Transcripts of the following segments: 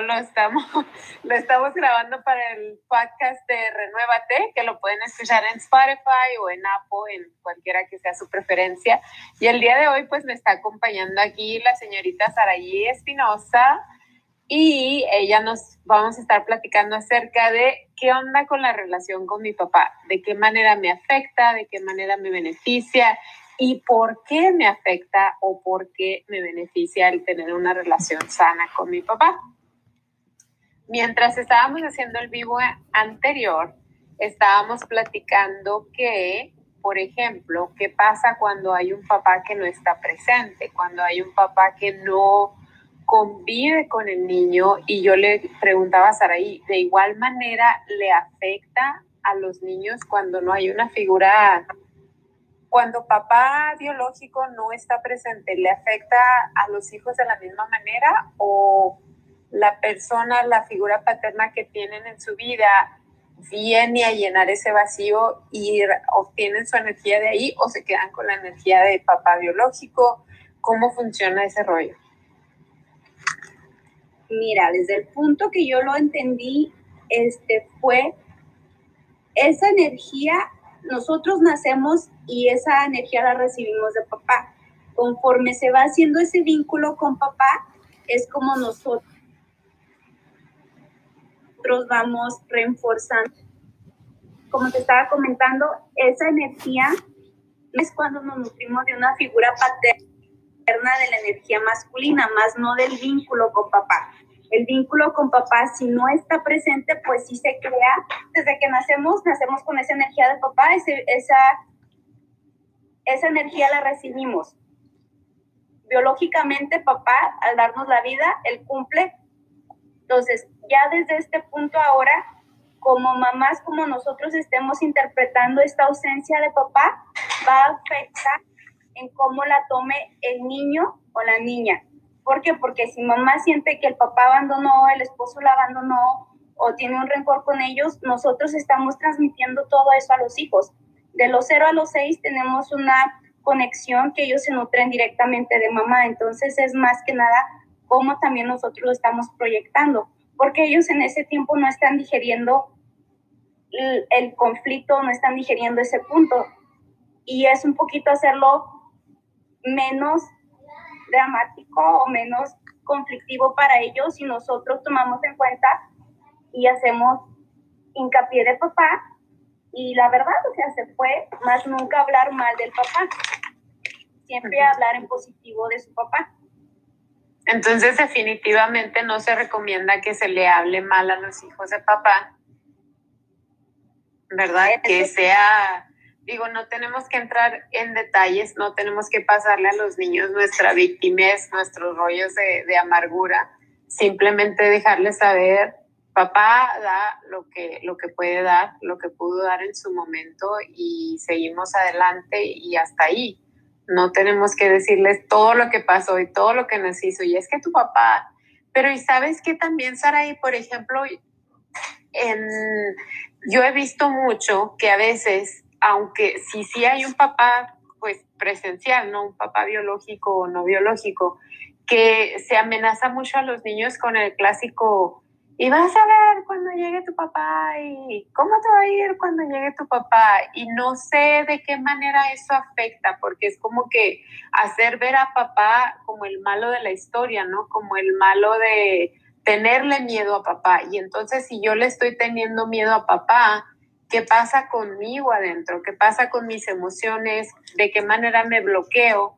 lo estamos, lo estamos grabando para el podcast de Renuévate, que lo pueden escuchar en Spotify o en Apple, en cualquiera que sea su preferencia. Y el día de hoy, pues me está acompañando aquí la señorita Sarayi Espinosa y ella nos vamos a estar platicando acerca de qué onda con la relación con mi papá, de qué manera me afecta, de qué manera me beneficia y por qué me afecta o por qué me beneficia el tener una relación sana con mi papá. Mientras estábamos haciendo el vivo anterior, estábamos platicando que, por ejemplo, qué pasa cuando hay un papá que no está presente, cuando hay un papá que no convive con el niño y yo le preguntaba a Saraí, ¿de igual manera le afecta a los niños cuando no hay una figura cuando papá biológico no está presente, ¿le afecta a los hijos de la misma manera o la persona, la figura paterna que tienen en su vida viene a llenar ese vacío y obtienen su energía de ahí o se quedan con la energía de papá biológico? ¿Cómo funciona ese rollo? Mira, desde el punto que yo lo entendí, este fue esa energía nosotros nacemos y esa energía la recibimos de papá. Conforme se va haciendo ese vínculo con papá, es como nosotros vamos reforzando. Como te estaba comentando, esa energía es cuando nos nutrimos de una figura paterna de la energía masculina, más no del vínculo con papá el vínculo con papá, si no está presente, pues sí se crea. Desde que nacemos, nacemos con esa energía de papá, esa, esa energía la recibimos. Biológicamente, papá, al darnos la vida, él cumple. Entonces, ya desde este punto ahora, como mamás, como nosotros estemos interpretando esta ausencia de papá, va a afectar en cómo la tome el niño o la niña. ¿Por qué? Porque si mamá siente que el papá abandonó, el esposo la abandonó o tiene un rencor con ellos, nosotros estamos transmitiendo todo eso a los hijos. De los 0 a los 6 tenemos una conexión que ellos se nutren directamente de mamá, entonces es más que nada cómo también nosotros lo estamos proyectando, porque ellos en ese tiempo no están digeriendo el, conflicto, no están digeriendo ese punto. Y es un poquito hacerlo menos dramático o menos conflictivo para ellos si nosotros tomamos en cuenta y hacemos hincapié de papá y la verdad, o sea, se fue más nunca hablar mal del papá, siempre hablar en positivo de su papá. Entonces definitivamente no se recomienda que se le hable mal a los hijos de papá, ¿verdad? Que sea digo, no tenemos que entrar en detalles, no tenemos que pasarle a los niños nuestra victimez, nuestros rollos de, amargura, simplemente dejarles saber, papá da lo que, lo que puede dar, lo que pudo dar en su momento y seguimos adelante y hasta ahí. No tenemos que decirles todo lo que pasó y todo lo que nos hizo. Y es que tu papá, pero y sabes que también, Saraí, por ejemplo, en, yo he visto mucho que a veces aunque sí, sí hay un papá pues presencial, ¿no? Un papá biológico o no biológico, que se amenaza mucho a los niños con el clásico, y vas a ver cuando llegue tu papá y cómo te va a ir cuando llegue tu papá. Y no sé de qué manera eso afecta, porque es como que hacer ver a papá como el malo de la historia, ¿no? Como el malo de tenerle miedo a papá. Y entonces si yo le estoy teniendo miedo a papá, qué pasa conmigo adentro, qué pasa con mis emociones, de qué manera me bloqueo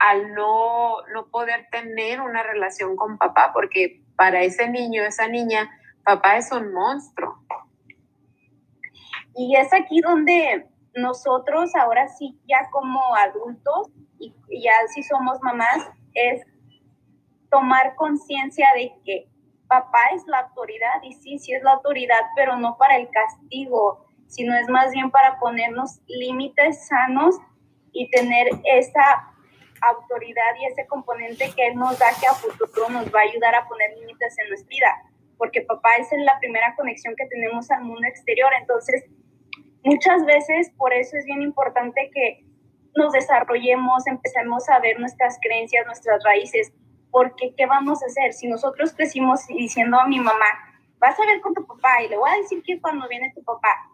al no, no poder tener una relación con papá, porque para ese niño, esa niña, papá es un monstruo. Y es aquí donde nosotros ahora sí, ya como adultos, y ya si somos mamás, es tomar conciencia de que papá es la autoridad y sí, sí es la autoridad, pero no para el castigo, sino es más bien para ponernos límites sanos y tener esa autoridad y ese componente que Él nos da que a futuro nos va a ayudar a poner límites en nuestra vida, porque papá es la primera conexión que tenemos al mundo exterior, entonces muchas veces por eso es bien importante que nos desarrollemos, empecemos a ver nuestras creencias, nuestras raíces, porque ¿qué vamos a hacer? Si nosotros crecimos diciendo a mi mamá, vas a ver con tu papá y le voy a decir que cuando viene tu papá,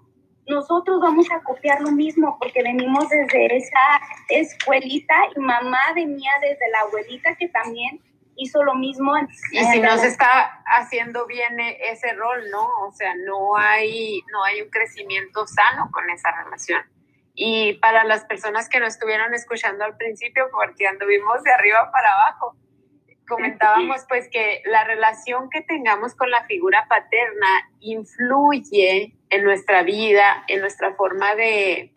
nosotros vamos a copiar lo mismo porque venimos desde esa escuelita y mamá venía desde la abuelita que también hizo lo mismo. Y si no se está haciendo bien e, ese rol, ¿no? O sea, no hay, no hay un crecimiento sano con esa relación. Y para las personas que no estuvieron escuchando al principio, porque anduvimos de arriba para abajo, comentábamos pues que la relación que tengamos con la figura paterna influye en nuestra vida, en nuestra forma de,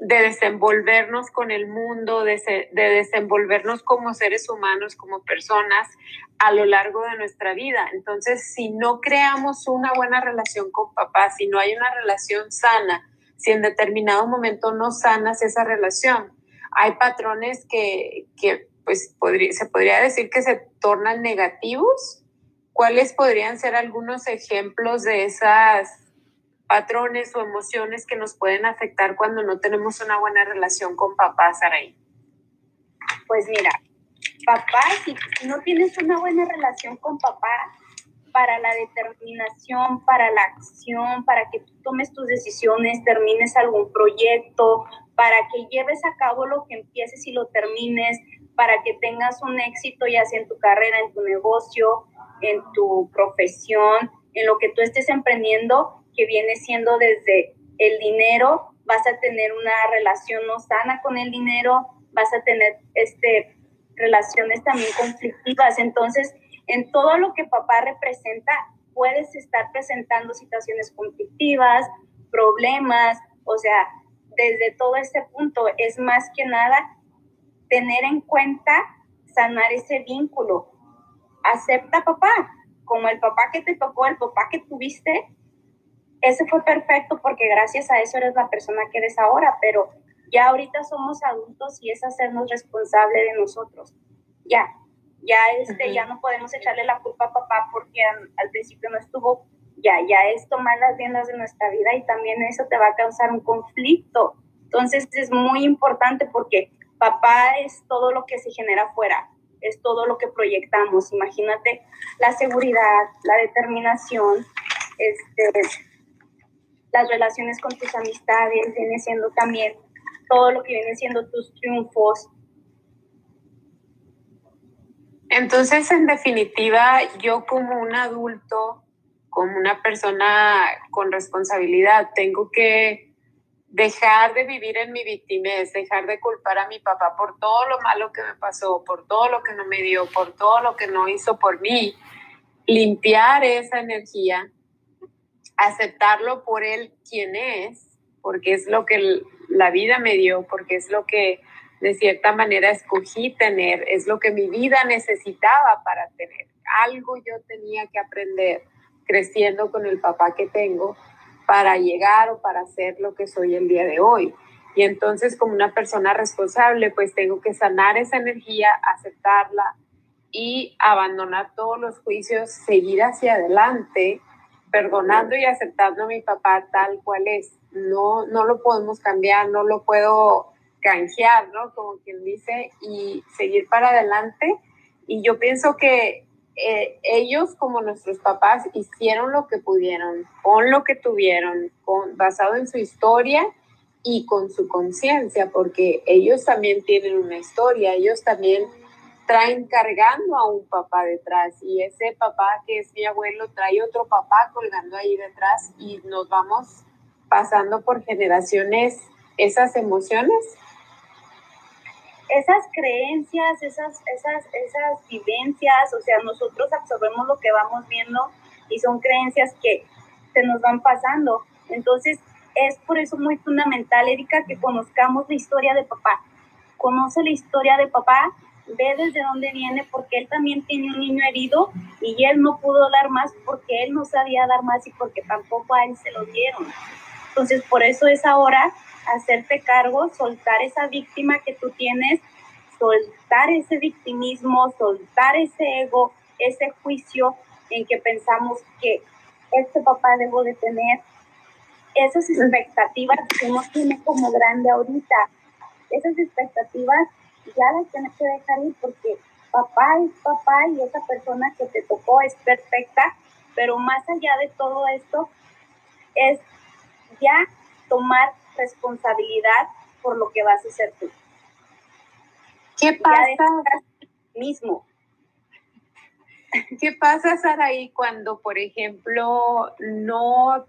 de desenvolvernos con el mundo, de, de, desenvolvernos como seres humanos, como personas a lo largo de nuestra vida. Entonces, si no creamos una buena relación con papá, si no hay una relación sana, si en determinado momento no sanas esa relación, hay patrones que, que pues podría, se podría decir que se tornan negativos. ¿Cuáles podrían ser algunos ejemplos de esas patrones o emociones que nos pueden afectar cuando no tenemos una buena relación con papá, Saraí? Pues mira, papá, si no tienes una buena relación con papá, para la determinación, para la acción, para que tú tomes tus decisiones, termines algún proyecto, para que lleves a cabo lo que empieces y lo termines, para que tengas un éxito ya sea en tu carrera, en tu negocio, en tu profesión, en lo que tú estés emprendiendo, que viene siendo desde el dinero, vas a tener una relación no sana con el dinero, vas a tener este, relaciones también conflictivas. Entonces, en todo lo que papá representa, puedes estar presentando situaciones conflictivas, problemas, o sea, desde todo este punto es más que nada tener en cuenta sanar ese vínculo. Acepta papá, como el papá que te tocó, el papá que tuviste, ese fue perfecto porque gracias a eso eres la persona que eres ahora, pero ya ahorita somos adultos y es hacernos responsable de nosotros. Ya, ya este, ya no podemos echarle la culpa a papá porque al, principio no estuvo, ya, ya es tomar las riendas de nuestra vida y también eso te va a causar un conflicto. Entonces es muy importante porque papá es todo lo que se genera afuera, es todo lo que proyectamos. Imagínate la seguridad, la determinación, este, las relaciones con tus amistades, viene siendo también todo lo que viene siendo tus triunfos. Entonces, en definitiva, yo como un adulto, como una persona con responsabilidad, tengo que dejar de vivir en mi victimez, dejar de culpar a mi papá por todo lo malo que me pasó, por todo lo que no me dio, por todo lo que no hizo por mí, limpiar esa energía, aceptarlo por él quien es, porque es lo que la vida me dio, porque es lo que de cierta manera escogí tener, es lo que mi vida necesitaba para tener. Algo yo tenía que aprender creciendo con el papá que tengo para llegar o para ser lo que soy el día de hoy. Y entonces como una persona responsable, pues tengo que sanar esa energía, aceptarla y abandonar todos los juicios, seguir hacia adelante, perdonando y aceptando a mi papá tal cual es. No, no lo podemos cambiar, no lo puedo canjear, ¿no? Como quien dice, y seguir para adelante. Y yo pienso que eh, ellos como nuestros papás hicieron lo que pudieron, con lo que tuvieron, con, basado en su historia y con su conciencia, porque ellos también tienen una historia, ellos también traen cargando a un papá detrás y ese papá que es mi abuelo trae otro papá colgando ahí detrás y nos vamos pasando por generaciones esas emociones esas creencias, esas, esas, esas vivencias, o sea, nosotros absorbemos lo que vamos viendo y son creencias que se nos van pasando. Entonces, es por eso muy fundamental, Erika, que conozcamos la historia de papá. Conoce la historia de papá, ve desde dónde viene, porque él también tiene un niño herido y él no pudo dar más porque él no sabía dar más y porque tampoco a él se lo dieron. Entonces, por eso es ahora hacerte cargo, soltar esa víctima que tú tienes, soltar ese victimismo, soltar ese ego, ese juicio en que pensamos que este papá debo de tener, esas expectativas que uno tiene como grande ahorita, esas expectativas ya las tienes que dejar ir porque papá es papá y esa persona que te tocó es perfecta, pero más allá de todo esto es ya tomar responsabilidad por lo que vas a hacer tú. ¿Qué pasa? Mismo. ¿Qué pasa, Saraí, cuando, por ejemplo, no,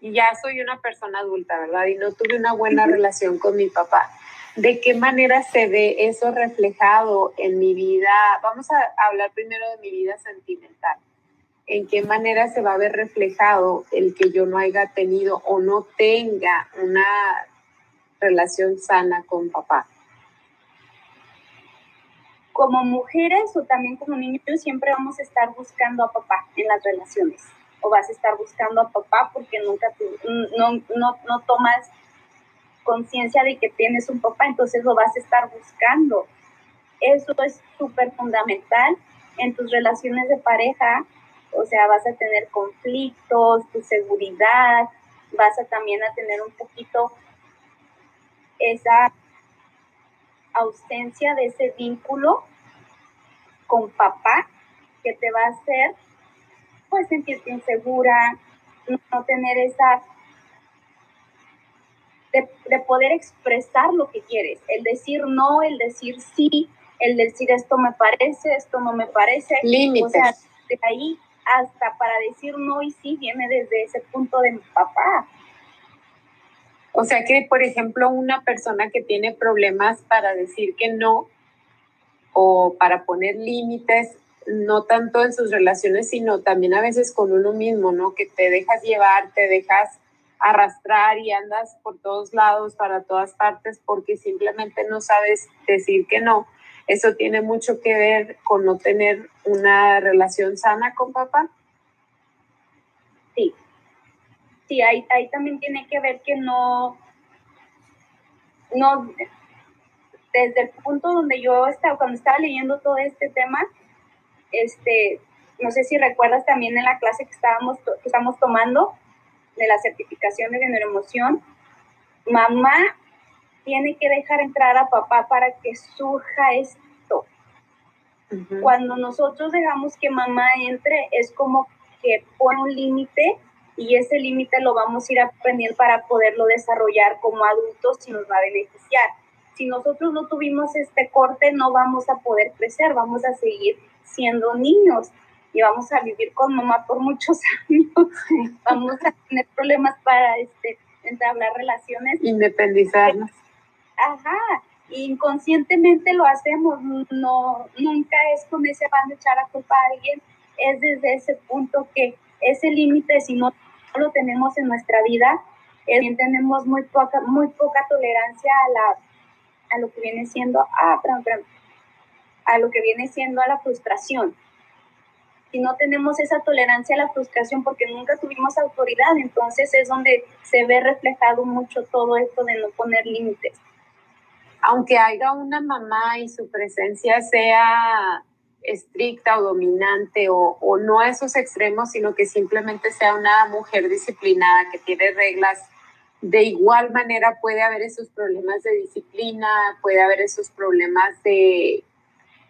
ya soy una persona adulta, ¿verdad? Y no tuve una buena relación con mi papá. ¿De qué manera se ve eso reflejado en mi vida? Vamos a hablar primero de mi vida sentimental. ¿En qué manera se va a ver reflejado el que yo no haya tenido o no tenga una relación sana con papá? Como mujeres o también como niños siempre vamos a estar buscando a papá en las relaciones o vas a estar buscando a papá porque nunca no, no, no tomas conciencia de que tienes un papá, entonces lo vas a estar buscando. Eso es súper fundamental en tus relaciones de pareja, o sea, vas a tener conflictos, tu seguridad, vas a también a tener un poquito esa ausencia de ese vínculo con papá que te va a hacer pues sentirte insegura, no tener esa de, poder expresar lo que quieres, el decir no, el decir sí, el decir esto me parece, esto no me parece. Límites. O sea, de ahí hasta para decir no y sí viene desde ese punto de mi papá. O sea que, por ejemplo, una persona que tiene problemas para decir que no o para poner límites, no tanto en sus relaciones, sino también a veces con uno mismo, ¿no? Que te dejas llevar, te dejas arrastrar y andas por todos lados, para todas partes, porque simplemente no sabes decir que no. Eso tiene mucho que ver con no tener una relación sana con papá. Sí, sí, ahí, ahí también tiene que ver que no, no, desde el punto donde yo estaba, cuando estaba leyendo todo este tema, este, no sé si recuerdas también en la clase que estábamos, que estamos tomando, de la certificación de neuroemoción, mamá tiene que dejar entrar a papá para que surja esto. Cuando nosotros dejamos que mamá entre, es como que pone un límite y ese límite lo vamos a ir aprendiendo para poderlo desarrollar como adultos y nos va a beneficiar. Si nosotros no tuvimos este corte, no vamos a poder crecer, vamos a seguir siendo niños y vamos a vivir con mamá por muchos años, vamos a tener problemas para este, entablar relaciones. Independizarnos. Ajá, inconscientemente lo hacemos, no, nunca es con ese van de echar a culpa a alguien, es desde ese punto que ese límite, si no lo tenemos en nuestra vida, también tenemos muy poca, muy poca tolerancia a, lo que viene siendo, ah, a lo que viene siendo a la frustración si no tenemos esa tolerancia a la frustración porque nunca tuvimos autoridad, entonces es donde se ve reflejado mucho todo esto de no poner límites. Aunque haya una mamá y su presencia sea estricta o dominante o, no a esos extremos, sino que simplemente sea una mujer disciplinada que tiene reglas, de igual manera puede haber esos problemas de disciplina, puede haber esos problemas de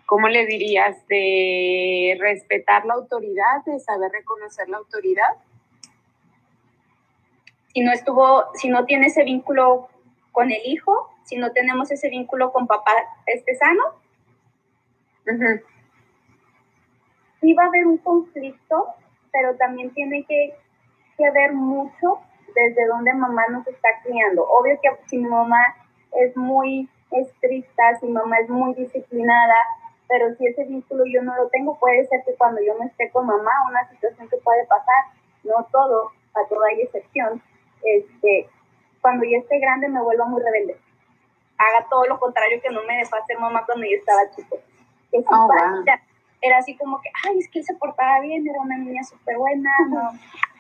¿cómo le dirías? De respetar la autoridad, de saber reconocer la autoridad. Si no estuvo, si no tiene ese vínculo con el hijo, si no tenemos ese vínculo con papá este sano, sí va a haber un conflicto, pero también tiene que, que ver mucho desde donde mamá nos está criando. Obvio que si mi mamá es muy estricta, si mamá es muy disciplinada, pero si ese vínculo yo no lo tengo, puede ser que cuando yo no esté con mamá, una situación que puede pasar, no todo, a toda hay excepción, este, cuando yo esté grande me vuelva muy rebelde. Haga todo lo contrario que no me dejó hacer mamá cuando yo estaba chico. Oh, era así como que, ay, es que él se portaba bien, era una niña súper buena, no,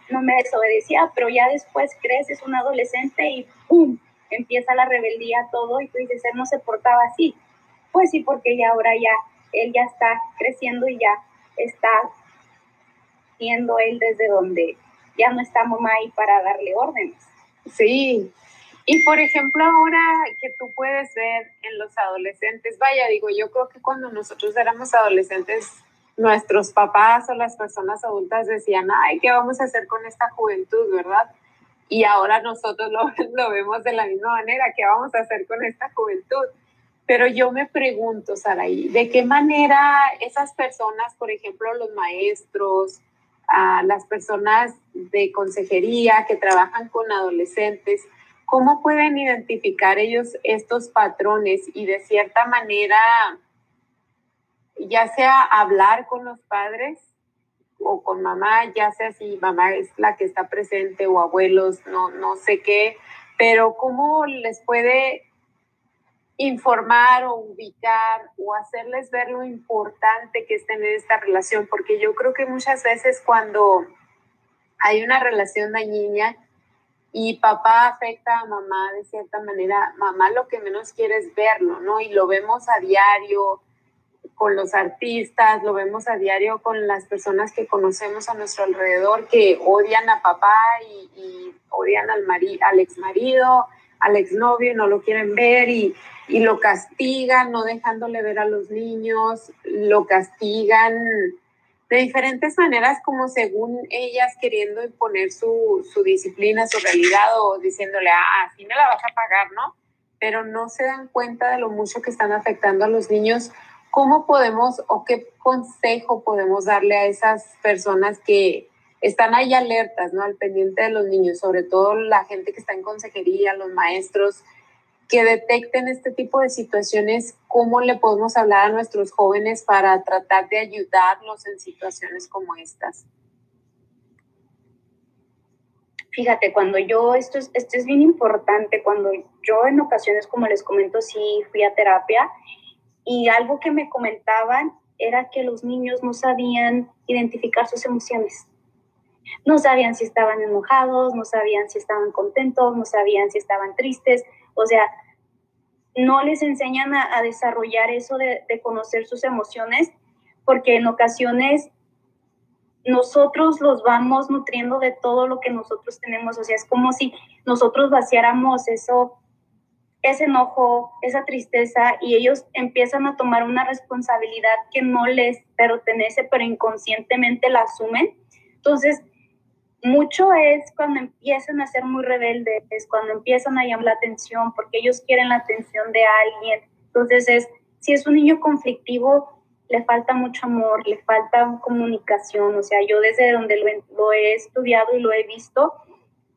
no me desobedecía, pero ya después creces, un adolescente y ¡pum! empieza la rebeldía, todo, y tú dices, él no se portaba así. Pues sí, porque ya ahora ya él ya está creciendo y ya está siendo él desde donde ya no está mamá ahí para darle órdenes. Sí, Y por ejemplo, ahora que tú puedes ver en los adolescentes, vaya, digo, yo creo que cuando nosotros éramos adolescentes, nuestros papás o las personas adultas decían, ay, ¿qué vamos a hacer con esta juventud, verdad? Y ahora nosotros lo, lo vemos de la misma manera, ¿qué vamos a hacer con esta juventud? Pero yo me pregunto, Saraí, ¿de qué manera esas personas, por ejemplo, los maestros, a las personas de consejería que trabajan con adolescentes, ¿cómo pueden identificar ellos estos patrones y de cierta manera, ya sea hablar con los padres o con mamá, ya sea si mamá es la que está presente o abuelos, no, no sé qué, pero cómo les puede informar o ubicar o hacerles ver lo importante que es tener esta relación, porque yo creo que muchas veces cuando hay una relación dañina y papá afecta a mamá de cierta manera, mamá lo que menos quiere es verlo, ¿no? Y lo vemos a diario con los artistas, lo vemos a diario con las personas que conocemos a nuestro alrededor que odian a papá y, odian al, al ex marido, al exnovio y no lo quieren ver y, y lo castigan, no dejándole ver a los niños, lo castigan de diferentes maneras, como según ellas queriendo imponer su, su disciplina, su realidad o diciéndole, ah, así me la vas a pagar, ¿no? Pero no se dan cuenta de lo mucho que están afectando a los niños. ¿Cómo podemos o qué consejo podemos darle a esas personas que están ahí alertas, ¿no? Al pendiente de los niños, sobre todo la gente que está en consejería, los maestros, que detecten este tipo de situaciones, ¿cómo le podemos hablar a nuestros jóvenes para tratar de ayudarlos en situaciones como estas? Fíjate, cuando yo, esto es, esto es bien importante, cuando yo en ocasiones, como les comento, sí fui a terapia y algo que me comentaban era que los niños no sabían identificar sus emociones. No sabían si estaban enojados, no sabían si estaban contentos, no sabían si estaban tristes, o sea, no les enseñan a, desarrollar eso de, conocer sus emociones, porque en ocasiones nosotros los vamos nutriendo de todo lo que nosotros tenemos, o sea, es como si nosotros vaciáramos eso, ese enojo, esa tristeza, y ellos empiezan a tomar una responsabilidad que no les pertenece, pero inconscientemente la asumen. Entonces, mucho es cuando empiezan a ser muy rebeldes, cuando empiezan a llamar la atención, porque ellos quieren la atención de alguien. Entonces, es, si es un niño conflictivo, le falta mucho amor, le falta comunicación. O sea, yo desde donde lo, he estudiado y lo he visto,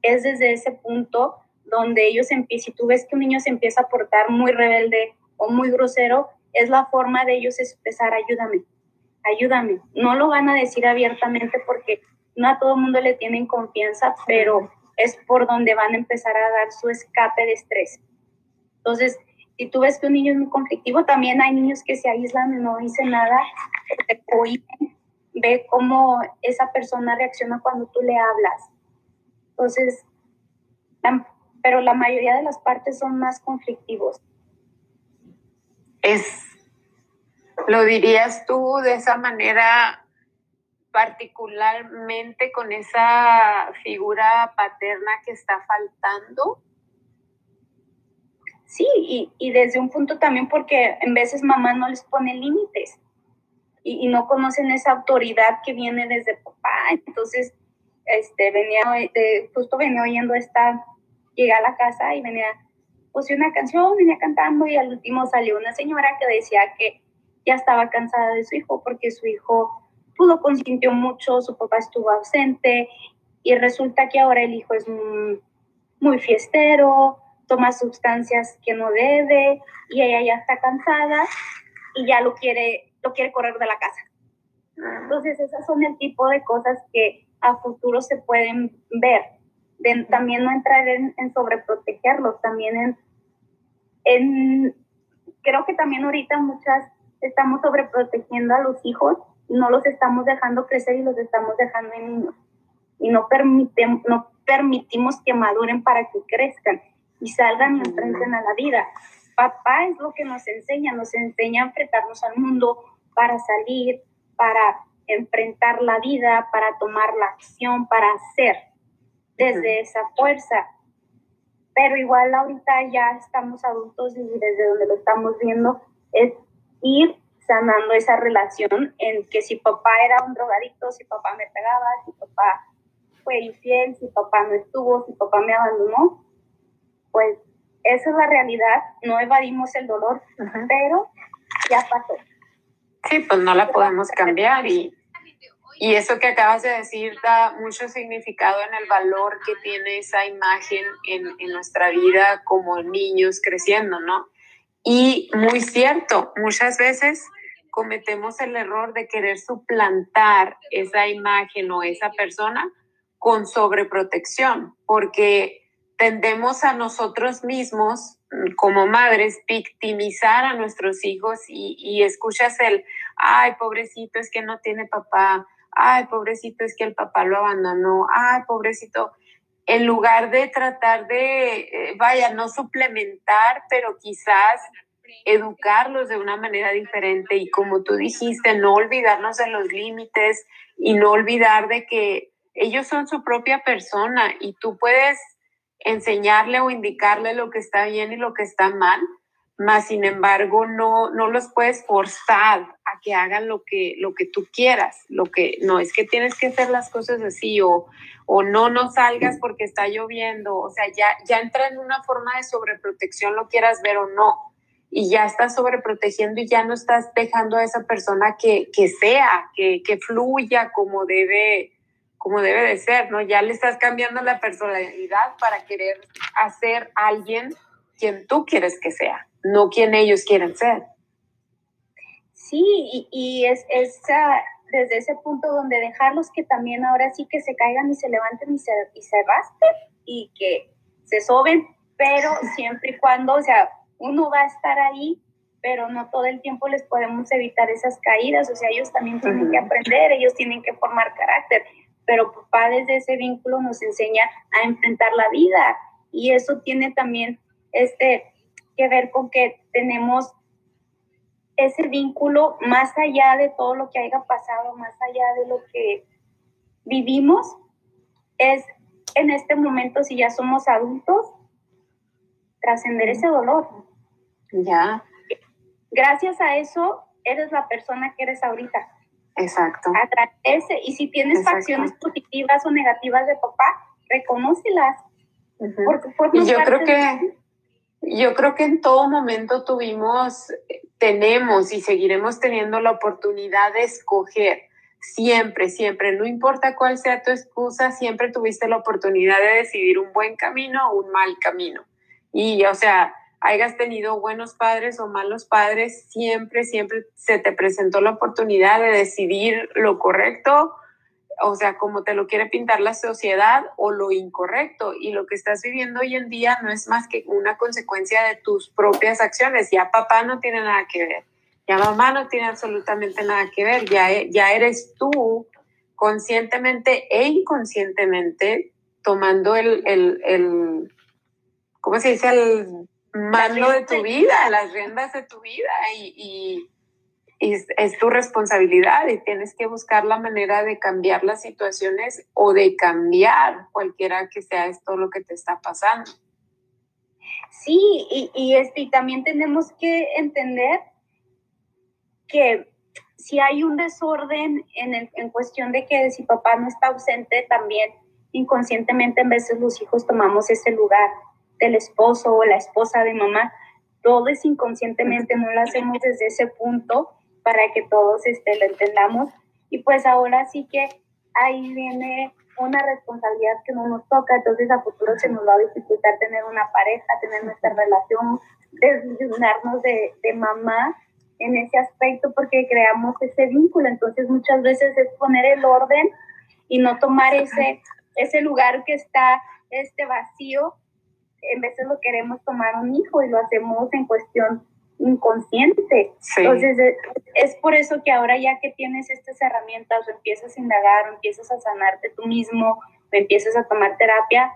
es desde ese punto donde ellos empiezan, si tú ves que un niño se empieza a portar muy rebelde o muy grosero, es la forma de ellos expresar, ayúdame, ayúdame. No lo van a decir abiertamente porque no a todo el mundo le tienen confianza, pero es por donde van a empezar a dar su escape de estrés. Entonces, si tú ves que un niño es muy conflictivo, también hay niños que se aíslan y no dicen nada, te ve cómo esa persona reacciona cuando tú le hablas. Entonces, pero la mayoría de las partes son más conflictivos. Es, lo dirías tú de esa manera, particularmente con esa figura paterna que está faltando? Sí, y, y desde un punto también porque en veces mamá no les pone límites y, no conocen esa autoridad que viene desde papá. Entonces, este, venía, justo venía oyendo esta, llegué a la casa y venía, puse una canción, venía cantando y al último salió una señora que decía que ya estaba cansada de su hijo porque su hijo pudo consintió mucho, su papá estuvo ausente y resulta que ahora el hijo es muy fiestero, toma sustancias que no debe y ella ya está cansada y ya lo quiere, lo quiere correr de la casa. Entonces, esas son el tipo de cosas que a futuro se pueden ver. también no entrar en, en sobreprotegerlos, también en, en, creo que también ahorita muchas estamos sobreprotegiendo a los hijos no los estamos dejando crecer y los estamos dejando en niños. Y no, permitimos, no permitimos que maduren para que crezcan y salgan y enfrenten a la vida. Papá es lo que nos enseña, nos enseña a enfrentarnos al mundo para salir, para enfrentar la vida, para tomar la acción, para hacer desde esa fuerza. pero igual ahorita ya estamos adultos y desde donde lo estamos viendo es ir sanando esa relación en que si papá era un drogadicto, si papá me pegaba, si papá fue infiel, si papá no estuvo, si papá me abandonó, pues esa es la realidad, no evadimos el dolor, pero ya pasó. Sí, pues no la podemos cambiar y, y eso que acabas de decir da mucho significado en el valor que tiene esa imagen en, en nuestra vida como niños creciendo, ¿no? Y muy cierto, muchas veces cometemos el error de querer suplantar esa imagen o esa persona con sobreprotección, porque tendemos a nosotros mismos mm, como madres victimizar a nuestros hijos y, escuchas el, ay, pobrecito, es que no tiene papá, ay, pobrecito, es que el papá lo abandonó, ay, pobrecito, en lugar de tratar de, eh, vaya, no suplementar, pero quizás educarlos de una manera diferente y como tú dijiste, no olvidarnos de los límites y no olvidar de que ellos son su propia persona y tú puedes enseñarle o indicarle lo que está bien y lo que está mal, más sin embargo no, no los puedes forzar a que hagan lo que, lo que tú quieras, lo que no es que tienes que hacer las cosas así o, o no, no salgas porque está lloviendo, o sea, ya, ya entra en una forma de sobreprotección, lo quieras ver o no, y ya estás sobreprotegiendo y ya no estás dejando a esa persona que, que sea, que, que fluya como debe, como debe de ser, ¿no? Ya le estás cambiando la personalidad para querer hacer alguien quien tú quieres que sea, no quien ellos quieren ser. Sí, y, y es, es desde ese punto donde dejarlos que también ahora sí que se caigan y se levanten y se, y se y que se soben, pero siempre y cuando, o sea, uno va a estar ahí, pero no todo el tiempo les podemos evitar esas caídas, o sea, ellos también tienen que aprender, ellos tienen que formar carácter, pero papá desde ese vínculo nos enseña a enfrentar la vida y eso tiene también este que ver con que tenemos ese vínculo más allá de todo lo que haya pasado, más allá de lo que vivimos, es en este momento, si ya somos adultos, trascender ese dolor. Ya. Gracias a eso, eres la persona que eres ahorita. Exacto. Agradece. Y si tienes facciones positivas o negativas de papá, reconócelas. y yo creo que yo creo que en todo momento tuvimos, tenemos y seguiremos teniendo la oportunidad de escoger. Siempre, siempre, no importa cuál sea tu excusa, siempre tuviste la oportunidad de decidir un buen camino o un mal camino. Y, o sea, hayas tenido buenos padres o malos padres, siempre, siempre se te presentó la oportunidad de decidir lo correcto, o sea, como te lo quiere pintar la sociedad o lo incorrecto. Y lo que estás viviendo hoy en día no es más que una consecuencia de tus propias acciones. Ya papá no tiene nada que ver, ya mamá no tiene absolutamente nada que ver, ya, ya eres tú conscientemente e inconscienteente tomando el, el, el ¿cómo se dice? Mando de tu vida, las riendas de tu vida y, es, tu responsabilidad y tienes que buscar la manera de cambiar las situaciones o de cambiar cualquiera que sea esto lo que te está pasando. Sí, y, y, este, y también tenemos que entender que si hay un desorden en, en cuestión de que si papá no está ausente, también inconscientemente en veces los hijos tomamos ese lugar del esposo o la esposa de mamá, todo es inconscientemente, no lo hacemos desde ese punto para que todos este, lo entendamos. Y pues ahora sí que ahí viene una responsabilidad que no nos toca, entonces a futuro se nos va a dificultar tener una pareja, tener nuestra relación, desvincularnos de, de mamá en ese aspecto porque creamos ese vínculo. Entonces muchas veces es poner el orden y no tomar ese, ese lugar que está este vacío en veces lo queremos tomar un hijo y lo hacemos en cuestión inconsciente. Entonces, es, por eso que ahora ya que tienes estas herramientas o empiezas a indagar o empiezas a sanarte tú mismo o empiezas a tomar terapia,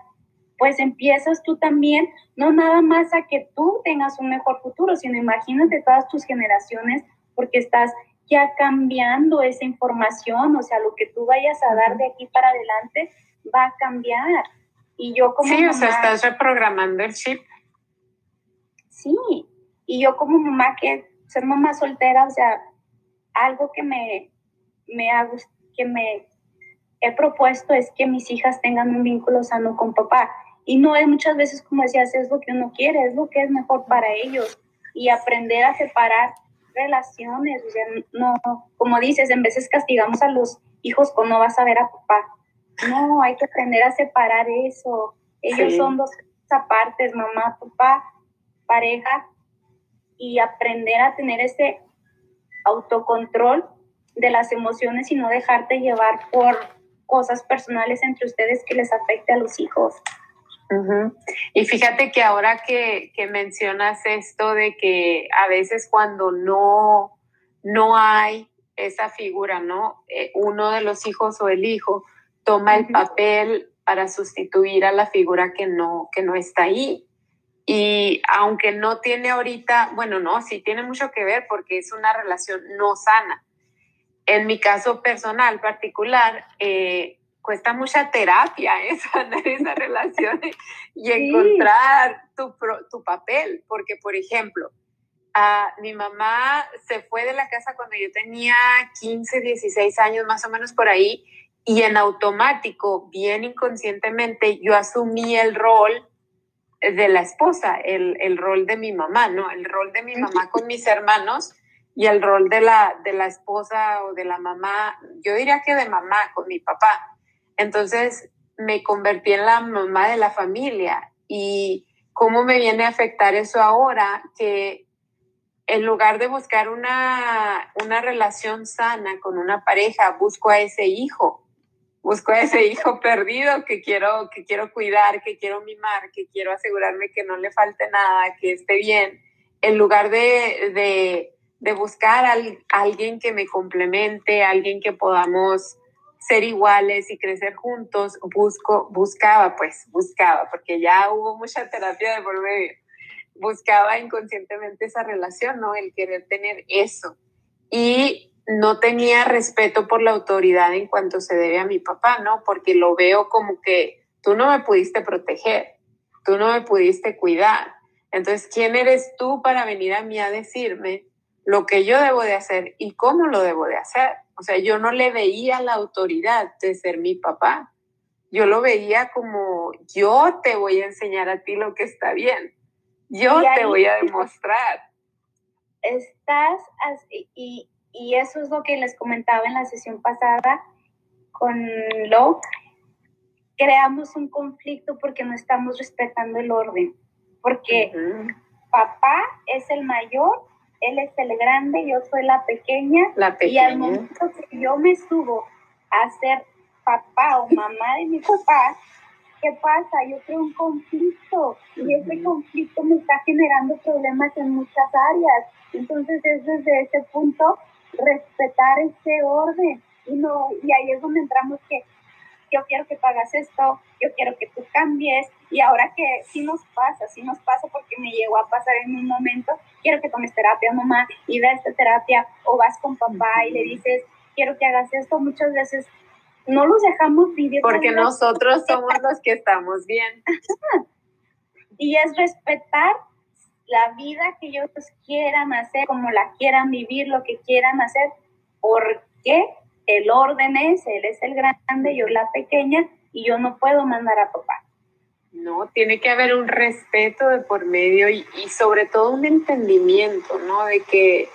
pues empiezas tú también, no nada más a que tú tengas un mejor futuro, sino imagínate todas tus generaciones porque estás ya cambiando esa información, o sea, lo que tú vayas a dar de aquí para adelante va a cambiar. Y yo como Sí, o sea, estás reprogramando el chip. Sí, y yo como mamá que ser mamá soltera, o sea, algo que me, me ha, que me he propuesto es que mis hijas tengan un vínculo sano con papá. Y no es muchas veces, como decías, es lo que uno quiere, es lo que es mejor para ellos. Y aprender a separar relaciones, o sea, no, como dices, en veces castigamos a los hijos con no vas a ver a papá. No, hay que aprender a separar eso. Ellos son dos partes, mamá, papá, pareja, y aprender a tener ese autocontrol de las emociones y no dejarte llevar por cosas personales entre ustedes que les afecte a los hijos. Y fíjate que ahora que, mencionas esto de que a veces cuando no, no hay esa figura, ¿no? Eh, uno de los hijos o el hijo toma el papel para sustituir a la figura que no, que no está ahí. Y aunque no tiene ahorita, bueno, no, sí tiene mucho que ver porque es una relación no sana. En mi caso personal particular, eh, cuesta mucha terapia ¿eh? sanar esa relación y encontrar tu, tu, papel, porque por ejemplo, mi mamá se fue de la casa cuando yo tenía 15, 16 años más o menos por ahí y en automático, bien inconscientemente, yo asumí el rol de la esposa, el, el, rol de mi mamá, ¿no? El rol de mi mamá con mis hermanos y el rol de la, de la esposa o de la mamá, yo diría que de mamá con mi papá. Entonces me convertí en la mamá de la familia y cómo me viene a afectar eso ahora que en lugar de buscar una, una relación sana con una pareja, busco a ese hijo busco a ese hijo perdido que quiero, que quiero cuidar, que quiero mimar, que quiero asegurarme que no le falte nada, que esté bien, en lugar de, de, buscar a alguien que me complemente, alguien que podamos ser iguales y crecer juntos, busco, buscaba, pues, buscaba, porque ya hubo mucha terapia de por medio, buscaba inconscientemente esa relación, ¿no? El querer tener eso. Y no tenía respeto por la autoridad en cuanto se debe a mi papá, ¿no? Porque lo veo como que tú no me pudiste proteger, tú no me pudiste cuidar. Entonces, ¿quién eres tú para venir a mí a decirme lo que yo debo de hacer y cómo lo debo de hacer? O sea, yo no le veía la autoridad de ser mi papá. Yo lo veía como yo te voy a enseñar a ti lo que está bien. Yo te voy a demostrar. Estás así, y y eso es lo que les comentaba en la sesión pasada con Lo. Creamos un conflicto porque no estamos respetando el orden, porque papá es el mayor, él es el grande, yo soy la pequeña, la pequeña. y al momento que yo me subo a ser papá o mamá de mi papá, ¿qué pasa? Yo creo un conflicto y ese conflicto me está generando problemas en muchas áreas. Entonces es desde ese punto respetar ese orden. Y, no, y ahí es donde entramos que yo quiero que pagas esto, yo quiero que tú cambies. Y ahora que sí nos pasa, sí nos pasa porque me llegó a pasar en un momento, quiero que tomes terapia, mamá, y de esta terapia, o vas con papá y le dices, quiero que hagas esto, muchas veces no los dejamos vivir. Porque nosotros somos los que estamos bien. y es respetar la vida que ellos quieran hacer, como la quieran vivir, lo que quieran hacer, porque el orden es, él es el grande, yo la pequeña, y yo no puedo mandar a papá. No, tiene que haber un respeto de por medio y, y sobre todo un entendimiento, ¿no? De que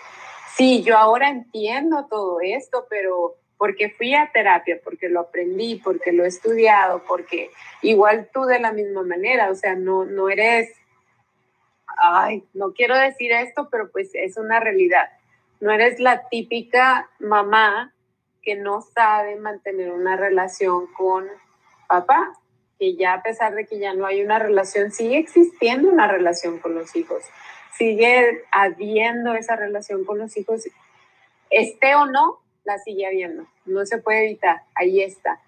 sí, yo ahora entiendo todo esto, pero porque fui a terapia, porque lo aprendí, porque lo he estudiado, porque igual tú de la misma manera, o sea, no, no eres ay, no quiero decir esto, pero pues es una realidad. No eres la típica mamá que no sabe mantener una relación con papá, que ya a pesar de que ya no hay una relación, sigue existiendo una relación con los hijos, sigue habiendo esa relación con los hijos, esté o no, la sigue habiendo, no se puede evitar, ahí está.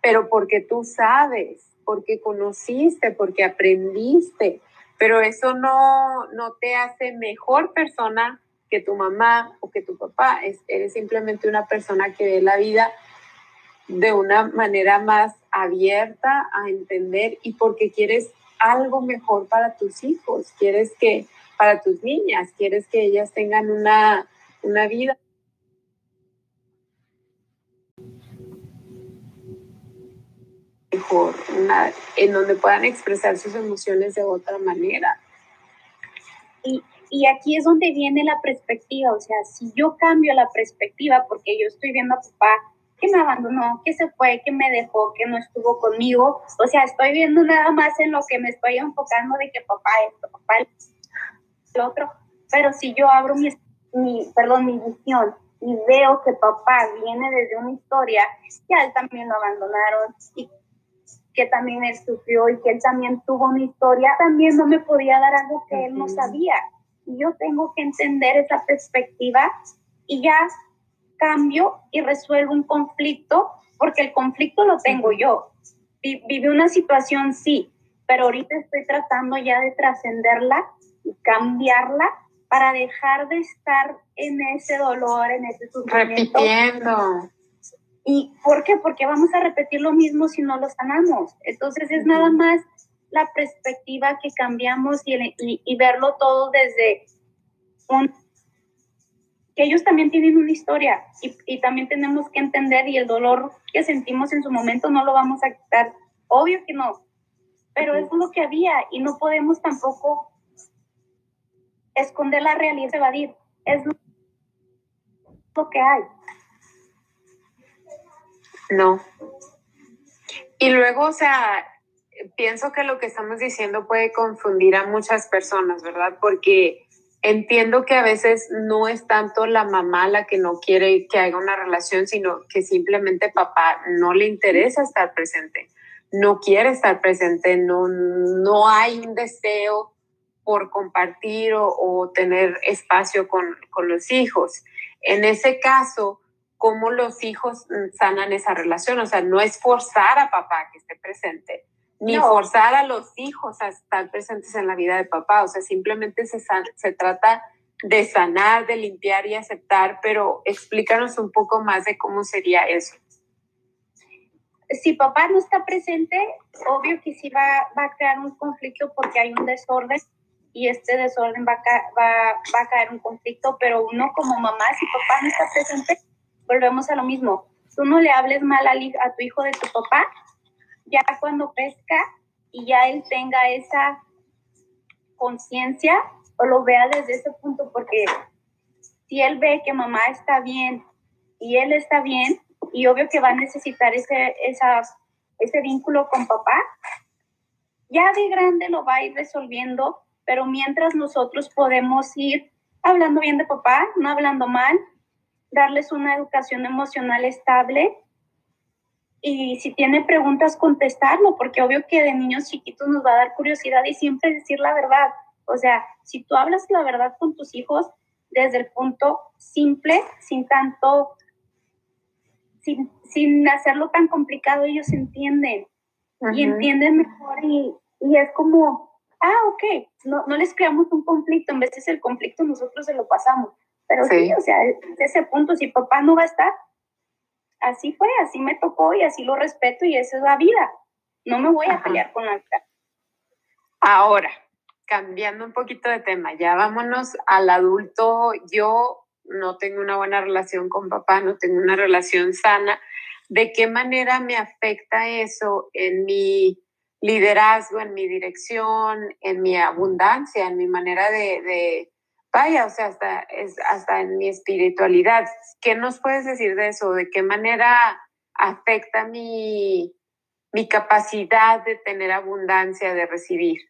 Pero porque tú sabes, porque conociste, porque aprendiste, pero eso no, no te hace mejor persona que tu mamá o que tu papá. Es, eres simplemente una persona que ve la vida de una manera más abierta a entender y porque quieres algo mejor para tus hijos, quieres que para tus niñas, quieres que ellas tengan una, una vida mejor, una, en donde puedan expresar sus emociones de otra manera. Y, y aquí es donde viene la perspectiva, o sea, si yo cambio la perspectiva porque yo estoy viendo a papá que me abandonó, que se fue, que me dejó, que no estuvo conmigo. O sea, estoy viendo nada más en lo que me estoy enfocando de que papá esto, papá el otro. Pero si yo abro mi, mi, perdón, mi visión y veo que papá viene desde una historia, que a él también lo abandonaron y que también él sufrió y que él también tuvo una historia, también no me podía dar algo que él no sabía. Y yo tengo que entender esa perspectiva y ya cambio y resuelvo un conflicto, porque el conflicto lo tengo yo. Vive una situación, sí, pero ahorita estoy tratando ya de trascenderla y cambiarla para dejar de estar en ese dolor, en ese sufrimiento. Repitiendo. ¿Y por qué? Porque vamos a repetir lo mismo si no lo sanamos. Entonces es nada más la perspectiva que cambiamos y, y verlo todo desde un que ellos también tienen una historia y, y, también tenemos que entender y el dolor que sentimos en su momento no lo vamos a quitar. Obvio que no, pero es lo que había y no podemos tampoco esconder la realidad y evadir. Es lo que hay. No. Y luego, o sea, pienso que lo que estamos diciendo puede confundir a muchas personas, ¿verdad? Porque entiendo que a veces no es tanto la mamá la que no quiere que haya una relación, sino que simplemente papá no le interesa estar presente, no quiere estar presente, no, no hay un deseo por compartir o, tener espacio con, con los hijos. En ese caso, ¿cómo los hijos sanan esa relación? O sea, no es forzar a papá que esté presente, ni forzar a los hijos a estar presentes en la vida de papá. O sea, simplemente se, se trata de sanar, de limpiar y aceptar, pero explícanos un poco más de cómo sería eso. Si papá no está presente, obvio que sí va, va a crear un conflicto porque hay un desorden y este desorden va a, va, va a caer un conflicto, pero uno como mamá, si papá no está presente, volvemos a lo mismo. Tú no le hables mal a, a tu hijo de tu papá, ya cuando pesca y ya él tenga esa conciencia o lo vea desde ese punto, porque si él ve que mamá está bien y él está bien, y obvio que va a necesitar ese, esa, ese vínculo con papá, ya de grande lo va a ir resolviendo, pero mientras nosotros podemos ir hablando bien de papá, no hablando mal, darles una educación emocional estable y si tiene preguntas, contestarlo, porque obvio que de niños chiquitos nos va a dar curiosidad y siempre decir la verdad. O sea, si tú hablas la verdad con tus hijos desde el punto simple, sin tanto, sin, sin hacerlo tan complicado, ellos entienden y entienden mejor y, y, es como, ah, ok, no, no les creamos un conflicto, en vez de ese el conflicto nosotros se lo pasamos. Pero sí, sí o sea, ese punto, si papá no va a estar, así fue, así me tocó y así lo respeto y esa es la vida. No me voy a pelear con la vida. Ahora, cambiando un poquito de tema, ya vámonos al adulto. Yo no tengo una buena relación con papá, no tengo una relación sana. ¿De qué manera me afecta eso en mi liderazgo, en mi dirección, en mi abundancia, en mi manera de, vaya, o sea, hasta, es, hasta en mi espiritualidad. ¿Qué nos puedes decir de eso? ¿De qué manera afecta mi, mi capacidad de tener abundancia, de recibir?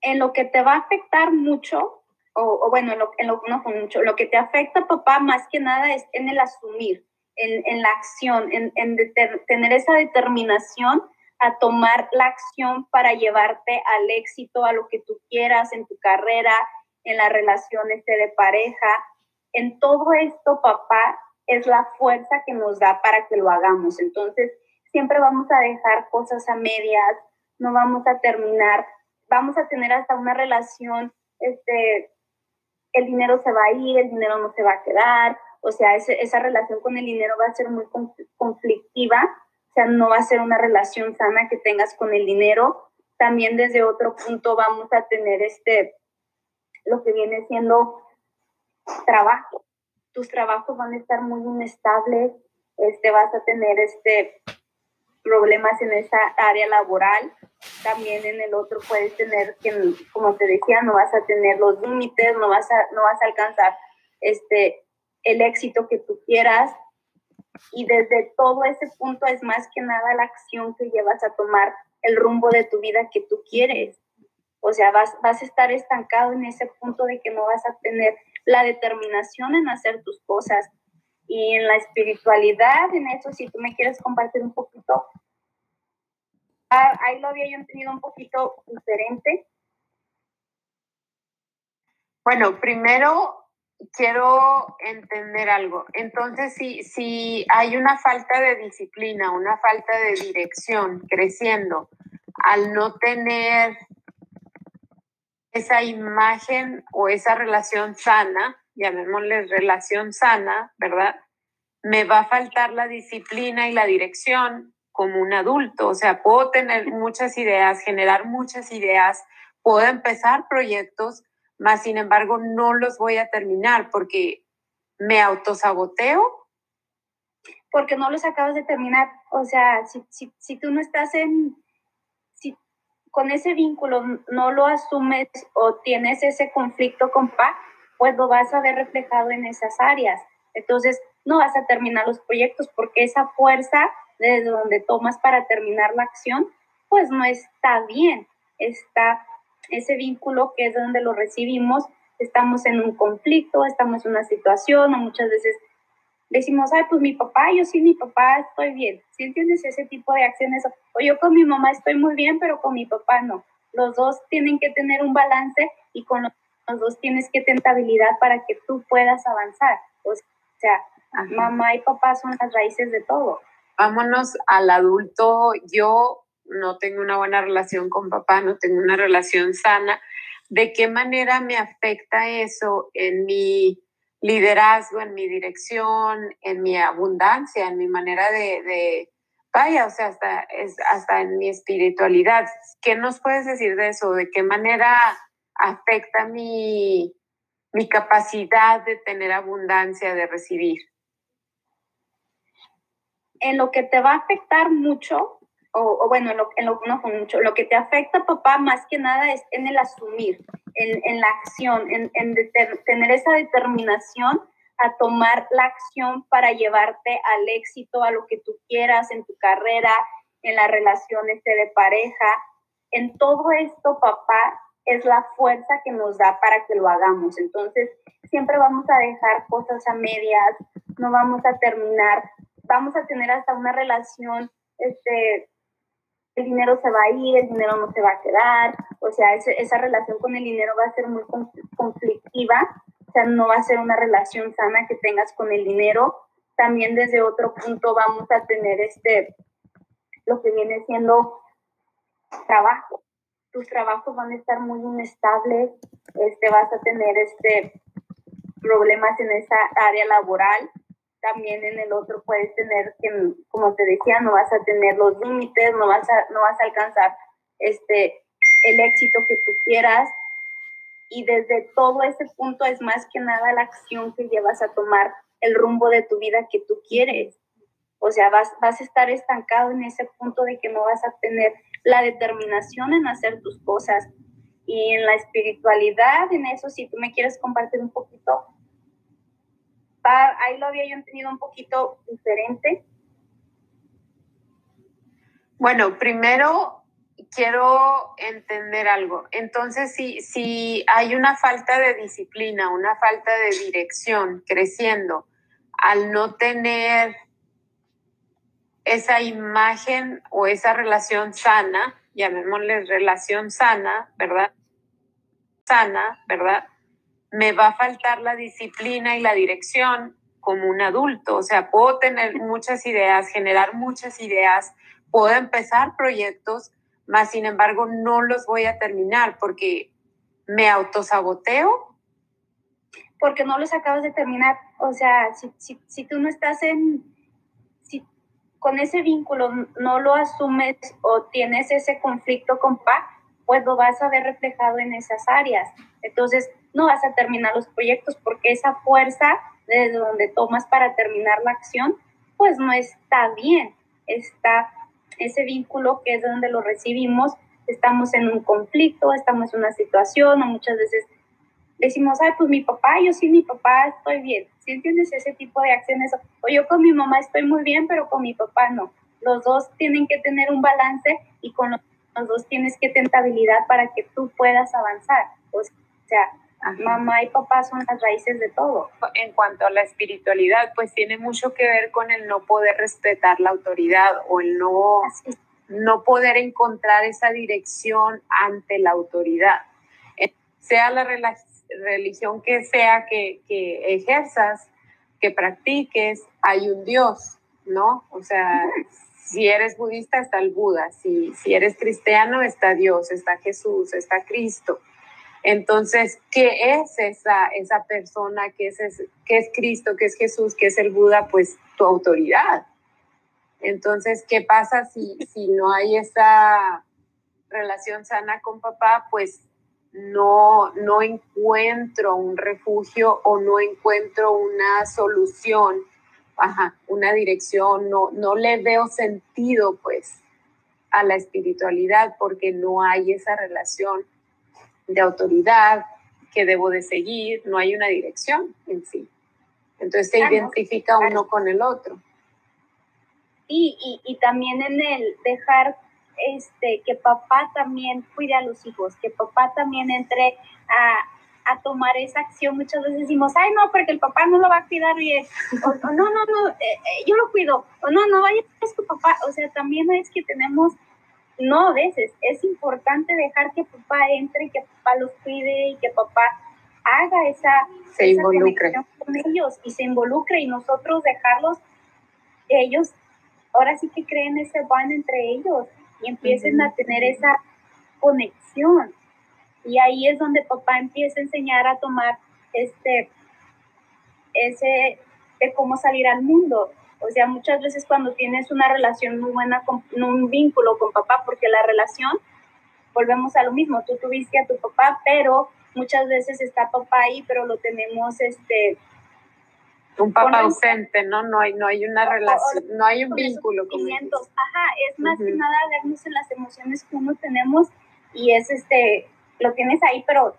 En lo que te va a afectar mucho, o, bueno, en lo, en lo, no mucho, lo que te afecta, papá, más que nada es en el asumir, en, en la acción, en, en tener esa determinación a tomar la acción para llevarte al éxito, a lo que tú quieras en tu carrera, en las relaciones de pareja. En todo esto, papá es la fuerza que nos da para que lo hagamos. Entonces, siempre vamos a dejar cosas a medias, no vamos a terminar, vamos a tener hasta una relación, este, el dinero se va a ir, el dinero no se va a quedar, O sea, esa relación con el dinero va a ser muy conflictiva, o sea, no va a ser una relación sana que tengas con el dinero. También desde otro punto vamos a tener este, lo que viene siendo trabajo. Tus trabajos van a estar muy inestables, este, vas a tener este, problemas en esa área laboral. También en el otro puedes tener que, como te decía, no vas a tener los límites, no vas a, no vas a alcanzar este, el éxito que tú quieras. Y desde todo ese punto es más que nada la acción que llevas a tomar el rumbo de tu vida que tú quieres. O sea, vas, vas a estar estancado en ese punto de que no vas a tener la determinación en hacer tus cosas. Y en la espiritualidad, en eso, si tú me quieres compartir un poquito, ah, ahí lo había yo entendido un poquito diferente. Bueno, primero quiero entender algo. Entonces, si, si hay una falta de disciplina, una falta de dirección creciendo, al no tener esa imagen o esa relación sana, llamémosle relación sana, ¿verdad? Me va a faltar la disciplina y la dirección como un adulto. O sea, puedo tener muchas ideas, generar muchas ideas, puedo empezar proyectos, más sin embargo no los voy a terminar porque me autosaboteo. Porque no los acabas de terminar. O sea, si, si, si tú no estás en, con ese vínculo no lo asumes o tienes ese conflicto con Pa, pues lo vas a ver reflejado en esas áreas. Entonces, no vas a terminar los proyectos porque esa fuerza desde donde tomas para terminar la acción, pues no está bien. Está ese vínculo que es donde lo recibimos, estamos en un conflicto, estamos en una situación o muchas veces decimos, ay, pues mi papá, yo sí, mi papá estoy bien. ¿Sí entiendes ese tipo de acciones? O yo con mi mamá estoy muy bien, pero con mi papá no. Los dos tienen que tener un balance y con los, dos tienes que tener habilidad para que tú puedas avanzar. O sea, mamá y papá son las raíces de todo. Vámonos al adulto. Yo no tengo una buena relación con papá, no tengo una relación sana. ¿De qué manera me afecta eso en mi liderazgo, en mi dirección, en mi abundancia, en mi manera de, vaya, o sea, hasta, es, hasta en mi espiritualidad. ¿Qué nos puedes decir de eso? ¿De qué manera afecta mi, mi capacidad de tener abundancia, de recibir? En lo que te va a afectar mucho o, bueno, en lo, en lo, mucho, lo que te afecta, papá, más que nada es en el asumir, en, en la acción, en, en tener esa determinación a tomar la acción para llevarte al éxito, a lo que tú quieras en tu carrera, en la relación este de pareja. En todo esto, papá, es la fuerza que nos da para que lo hagamos. Entonces, siempre vamos a dejar cosas a medias, no vamos a terminar, vamos a tener hasta una relación este, el dinero se va a ir, el dinero no se va a quedar, o sea, esa relación con el dinero va a ser muy conflictiva, o sea, no va a ser una relación sana que tengas con el dinero. También desde otro punto vamos a tener este, lo que viene siendo trabajo. Tus trabajos van a estar muy inestables, este, vas a tener este, problemas en esa área laboral también en el otro puedes tener que, como te decía, no vas a tener los límites, no vas a, no vas a alcanzar este, el éxito que tú quieras. Y desde todo ese punto es más que nada la acción que llevas a tomar el rumbo de tu vida que tú quieres. O sea, vas, vas a estar estancado en ese punto de que no vas a tener la determinación en hacer tus cosas. Y en la espiritualidad, en eso, si tú me quieres compartir un poquito, ahí lo había yo entendido un poquito diferente. Bueno, primero quiero entender algo. Entonces, si, si hay una falta de disciplina, una falta de dirección creciendo, al no tener esa imagen o esa relación sana, llamémosle relación sana, ¿verdad? Sana, ¿verdad? Me va a faltar la disciplina y la dirección como un adulto. O sea, puedo tener muchas ideas, generar muchas ideas, puedo empezar proyectos, más sin embargo no los voy a terminar porque me autosaboteo. porque no los acabas de terminar. O sea, si, si, si tú no estás en, con ese vínculo no lo asumes o tienes ese conflicto con pa, pues lo vas a ver reflejado en esas áreas. Entonces, no vas a terminar los proyectos porque esa fuerza desde donde tomas para terminar la acción, pues no está bien. Está ese vínculo que es de donde lo recibimos, estamos en un conflicto, estamos en una situación, o muchas veces decimos, ay, pues mi papá, yo sí, mi papá estoy bien. Si entiendes ese tipo de acciones? O yo con mi mamá estoy muy bien, pero con mi papá no. Los dos tienen que tener un balance y con los, dos tienes que tener habilidad para que tú puedas avanzar. O sea, mamá y papá son las raíces de todo. En cuanto a la espiritualidad, pues tiene mucho que ver con el no poder respetar la autoridad o el no, no poder encontrar esa dirección ante la autoridad. Eh, sea la religión que sea que, que ejerzas, que practiques, hay un Dios, ¿no? O sea, si eres budista está el Buda, si, si eres cristiano está Dios, está Jesús, está Cristo. Entonces, ¿qué es esa, esa persona? ¿Qué es, ¿Qué es Cristo? ¿Qué es Jesús? ¿Qué es el Buda? Pues tu autoridad. Entonces, ¿qué pasa si, si no hay esa relación sana con papá? Pues no, no encuentro un refugio o no encuentro una solución, ajá, una dirección, no, no le veo sentido pues a la espiritualidad porque no hay esa relación de autoridad que debo de seguir, no hay una dirección en sí. Entonces se identifica uno con el otro. Y, y, y, también en el dejar este, que papá también cuide a los hijos, que papá también entre a, a tomar esa acción. Muchas veces decimos, ay, no, porque el papá no lo va a cuidar bien. O, no, no, no, eh, eh, yo lo cuido. O no, no, vaya, es tu papá. O sea, también es que tenemos no a veces, es importante dejar que papá entre, que papá los cuide y que papá haga esa, se involucre. con ellos y se involucre y nosotros dejarlos, ellos ahora sí que creen ese van entre ellos y empiecen a tener esa conexión. Y ahí es donde papá empieza a enseñar a tomar este, ese, de cómo salir al mundo o sea, muchas veces cuando tienes una relación muy buena, con, un vínculo con papá, porque la relación, volvemos a lo mismo, tú tuviste a tu papá, pero muchas veces está papá ahí, pero lo tenemos, este... Un papá ausente, ¿no? No hay, no hay una relación, no hay un vínculo. Con Ajá, es más que nada vernos en las emociones que uno tenemos y es este, lo tienes ahí, pero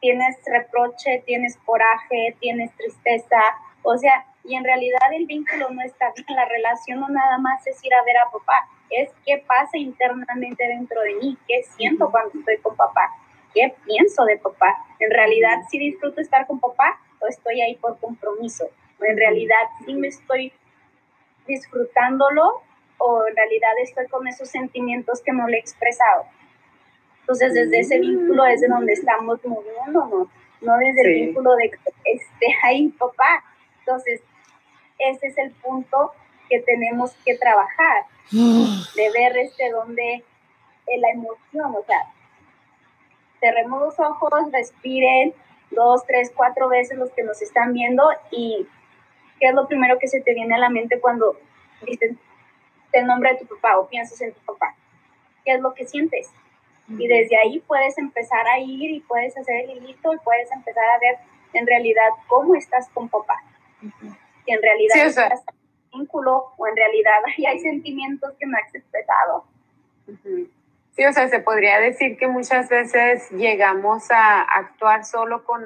tienes reproche, tienes coraje, tienes tristeza, o sea, y en realidad el vínculo no está bien, la relación no nada más es ir a ver a papá, es qué pasa internamente dentro de mí, qué siento cuando estoy con papá, qué pienso de papá. En realidad, si disfruto estar con papá o estoy ahí por compromiso, o en realidad si me estoy disfrutándolo o en realidad estoy con esos sentimientos que no le he expresado. Entonces, desde ese vínculo es de donde estamos moviéndonos, no desde el vínculo de este, ahí papá. Entonces, ese es el punto que tenemos que trabajar, de ver este donde la emoción, o sea, cerremos los ojos, respiren dos, tres, cuatro veces los que nos están viendo y qué es lo primero que se te viene a la mente cuando dices el nombre de tu papá o piensas en tu papá. ¿Qué es lo que sientes? Y desde ahí puedes empezar a ir y puedes hacer el hilito y puedes empezar a ver en realidad cómo estás con papá que en realidad sí, o vínculo o en realidad hay sentimientos que no has expresado. Sí, o sea, se podría decir que muchas veces llegamos a actuar solo con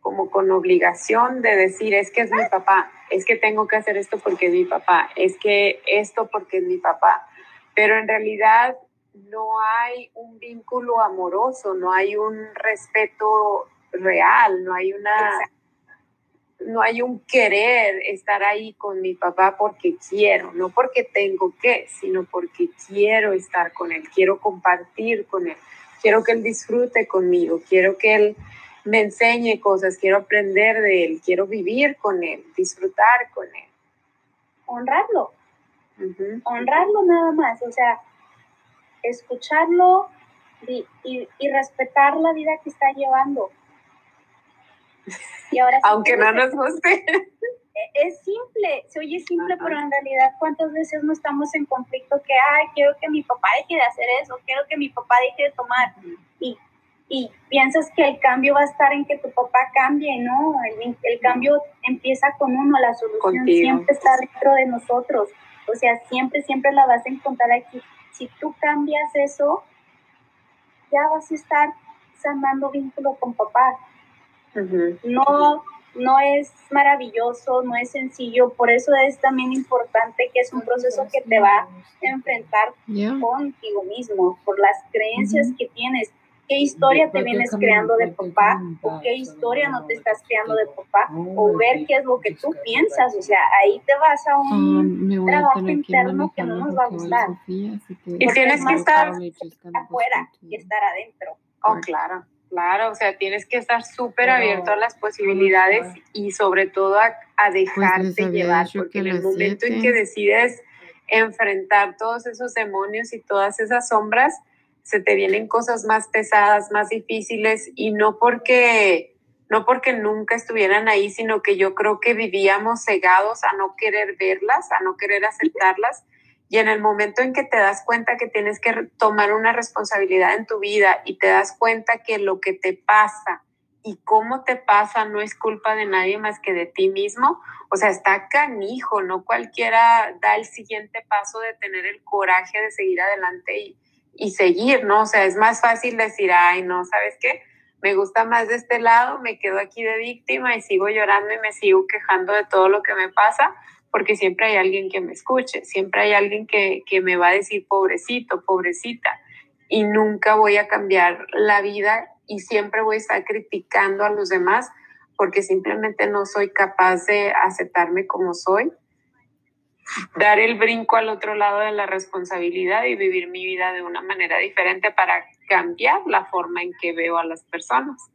como con obligación de decir es que es mi papá, es que tengo que hacer esto porque es mi papá, es que esto porque es mi papá, pero en realidad no hay un vínculo amoroso, no hay un respeto real, no hay una no hay un querer estar ahí con mi papá porque quiero, no porque tengo que, sino porque quiero estar con él, quiero compartir con él, quiero que él disfrute conmigo, quiero que él me enseñe cosas, quiero aprender de él, quiero vivir con él, disfrutar con él. Honrarlo, honrarlo nada más, o sea, escucharlo y, y respetar la vida que está llevando Y ahora Aunque no nos guste. Es simple, se oye simple, pero en realidad cuántas veces no estamos en conflicto que, ay, quiero que mi papá deje de hacer eso, quiero que mi papá deje de tomar. Y, y piensas que el cambio va a estar en que tu papá cambie, ¿no? El, el cambio empieza con uno, la solución siempre está dentro de nosotros. O sea, siempre, siempre la vas a encontrar aquí. Si tú cambias eso, ya vas a estar sanando vínculo con papá. No, no es maravilloso, no es sencillo, por eso es también importante que es un proceso que te va a enfrentar contigo mismo, por las creencias que tienes. Qué historia te vienes creando de papá o qué historia no te estás creando de papá o ver qué es lo que tú piensas, o sea, ahí te vas a un trabajo interno que no nos va a gustar. Y tienes que estar afuera que estar adentro. Oh, claro. Claro, o sea, tienes que estar súper abierto a las posibilidades y sobre todo a, a pues, dejarte llevar, porque en el momento en que decides enfrentar todos esos demonios y todas esas sombras, se te vienen cosas más pesadas, más difíciles y no porque no porque nunca estuvieran ahí, sino que yo creo que vivíamos cegados a no querer verlas, a no querer aceptarlas. Y en el momento en que te das cuenta que tienes que tomar una responsabilidad en tu vida y te das cuenta que lo que te pasa y cómo te pasa no es culpa de nadie más que de ti mismo, o sea, está canijo, no cualquiera da el siguiente paso de tener el coraje de seguir adelante y, y seguir, ¿no? O sea, es más fácil decir, ay, no, ¿sabes qué? Me gusta más de este lado, me quedo aquí de víctima y sigo llorando y me sigo quejando de todo lo que me pasa, porque siempre hay alguien que me escuche, siempre hay alguien que, que me va a decir, pobrecito, pobrecita, y nunca voy a cambiar la vida y siempre voy a estar criticando a los demás porque simplemente no soy capaz de aceptarme como soy dar el brinco al otro lado de la responsabilidad y vivir mi vida de una manera diferente para cambiar la forma en que veo a las personas.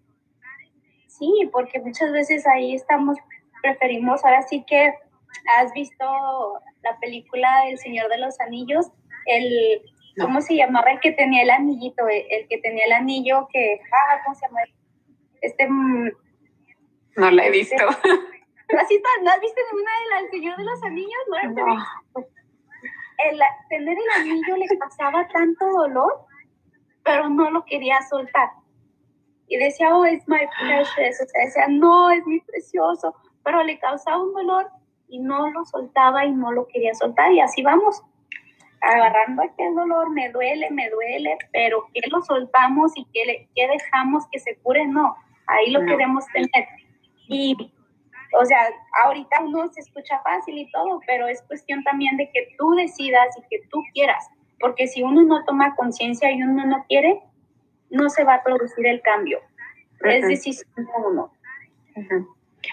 Sí, porque muchas veces ahí estamos, preferimos, ahora sí que has visto la película El Señor de los Anillos, el, ¿cómo se llamaba? El que tenía el anillito, el, que tenía el anillo que, ah, ¿cómo se llama? Este... Mm, no la he visto. ¿No has visto ninguna de las Señor de los Anillos? ¿No? El, tener el anillo le causaba tanto dolor, pero no lo quería soltar. Y decía, oh, es my precious. O sea, decía, no, es mi precioso. Pero le causaba un dolor y no lo soltaba y no lo quería soltar. Y así vamos, agarrando aquel dolor, me duele, me duele, pero que lo soltamos y que, que dejamos que se cure, no. Ahí lo queremos tener. Y o sea, ahorita uno se escucha fácil y todo, pero es cuestión también de que tú decidas y que tú quieras, porque si uno no toma conciencia y uno no quiere, no se va a producir el cambio. Es decisión de uno.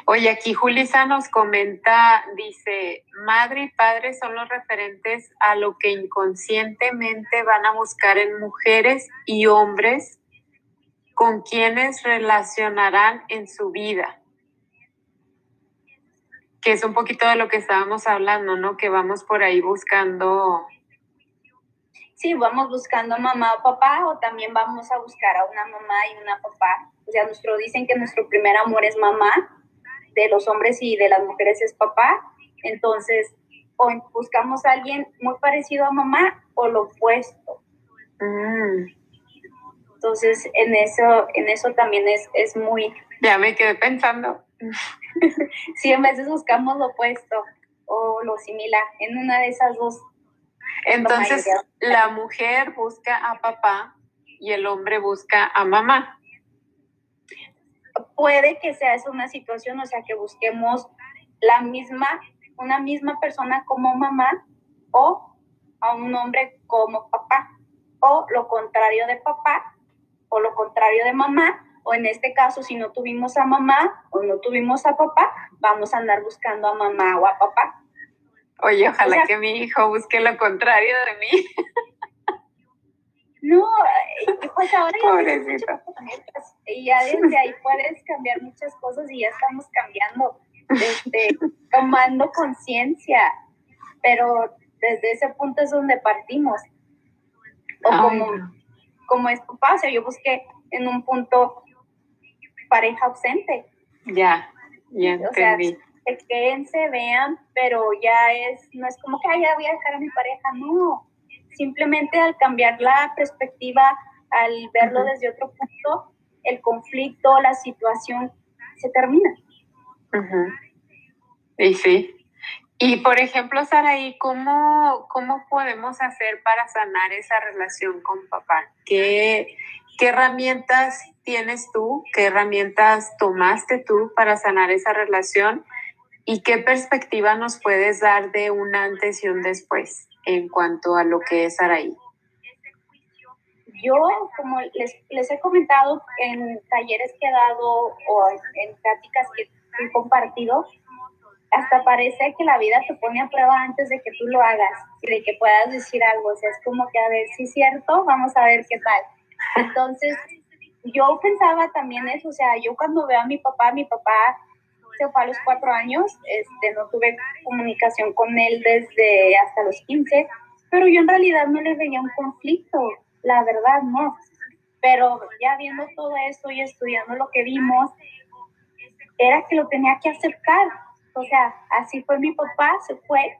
Oye, aquí Julisa nos comenta, dice, madre y padre son los referentes a lo que inconscientemente van a buscar en mujeres y hombres con quienes relacionarán en su vida que es un poquito de lo que estábamos hablando, ¿no? Que vamos por ahí buscando. Sí, vamos buscando mamá o papá, o también vamos a buscar a una mamá y una papá. O sea, nuestro, dicen que nuestro primer amor es mamá, de los hombres y de las mujeres es papá. Entonces, o buscamos a alguien muy parecido a mamá o lo opuesto. Mm. Entonces, en eso, en eso también es, es muy... Ya me quedé pensando, sí, a veces buscamos lo opuesto o lo similar en una de esas dos. Entonces, la mujer busca a papá y el hombre busca a mamá. Puede que sea esa una situación, o sea, que busquemos la misma, una misma persona como mamá o a un hombre como papá, o lo contrario de papá o lo contrario de mamá, o en este caso, si no tuvimos a mamá o no tuvimos a papá, vamos a andar buscando a mamá o a papá. Oye, ojalá que mi hijo busque lo contrario de mí. No, pues ahora ya, y ya desde ahí puedes cambiar muchas cosas y ya estamos cambiando, este, tomando conciencia, pero desde ese punto es donde partimos. O como, como es papá, o sea, yo busqué en un punto pareja ausente. Ya, ya entendí. O sea, quédense, vean, pero ya es, no es como que, ya voy a dejar a mi pareja, no. Simplemente al cambiar la perspectiva, al verlo desde otro punto, el conflicto, la situación se termina. Y sí. Y por ejemplo, Saraí, ¿cómo, ¿cómo podemos hacer para sanar esa relación con papá? ¿Qué, ¿Qué herramientas tienes tú? ¿Qué herramientas tomaste tú para sanar esa relación? ¿Y qué perspectiva nos puedes dar de un antes y un después en cuanto a lo que es Saraí? Yo, como les, les he comentado en talleres que he dado o en, prácticas que he compartido, hasta parece que la vida te pone a prueba antes de que tú lo hagas y de que puedas decir algo. O sea, es como que a ver si es cierto, vamos a ver qué tal. Entonces, yo pensaba también eso, o sea, yo cuando veo a mi papá, mi papá se fue a los cuatro años, este, no tuve comunicación con él desde hasta los 15, pero yo en realidad no le veía un conflicto la verdad no. Pero ya viendo todo esto y estudiando lo que vimos, era que lo tenía que aceptar. O sea, así fue mi papá, se fue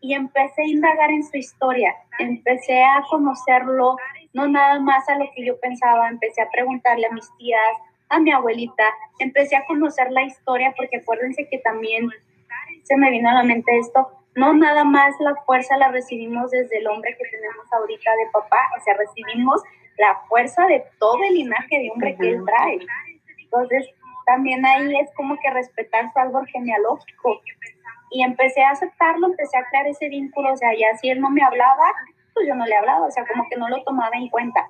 y empecé a indagar en su historia, empecé a conocerlo, no nada más a lo que yo pensaba, empecé a preguntarle a mis tías, a mi abuelita, empecé a conocer la historia, porque acuérdense que también se me vino a la mente esto, no nada más la fuerza la recibimos desde el hombre que tenemos ahorita de papá, o sea, recibimos la fuerza de todo el linaje de hombre que él trae. Entonces, también ahí es como que respetar su árbol genealógico. Y empecé a aceptarlo, empecé a crear ese vínculo, o sea, ya si él no me hablaba, pues yo no le hablaba, o sea, como que no lo tomaba en cuenta.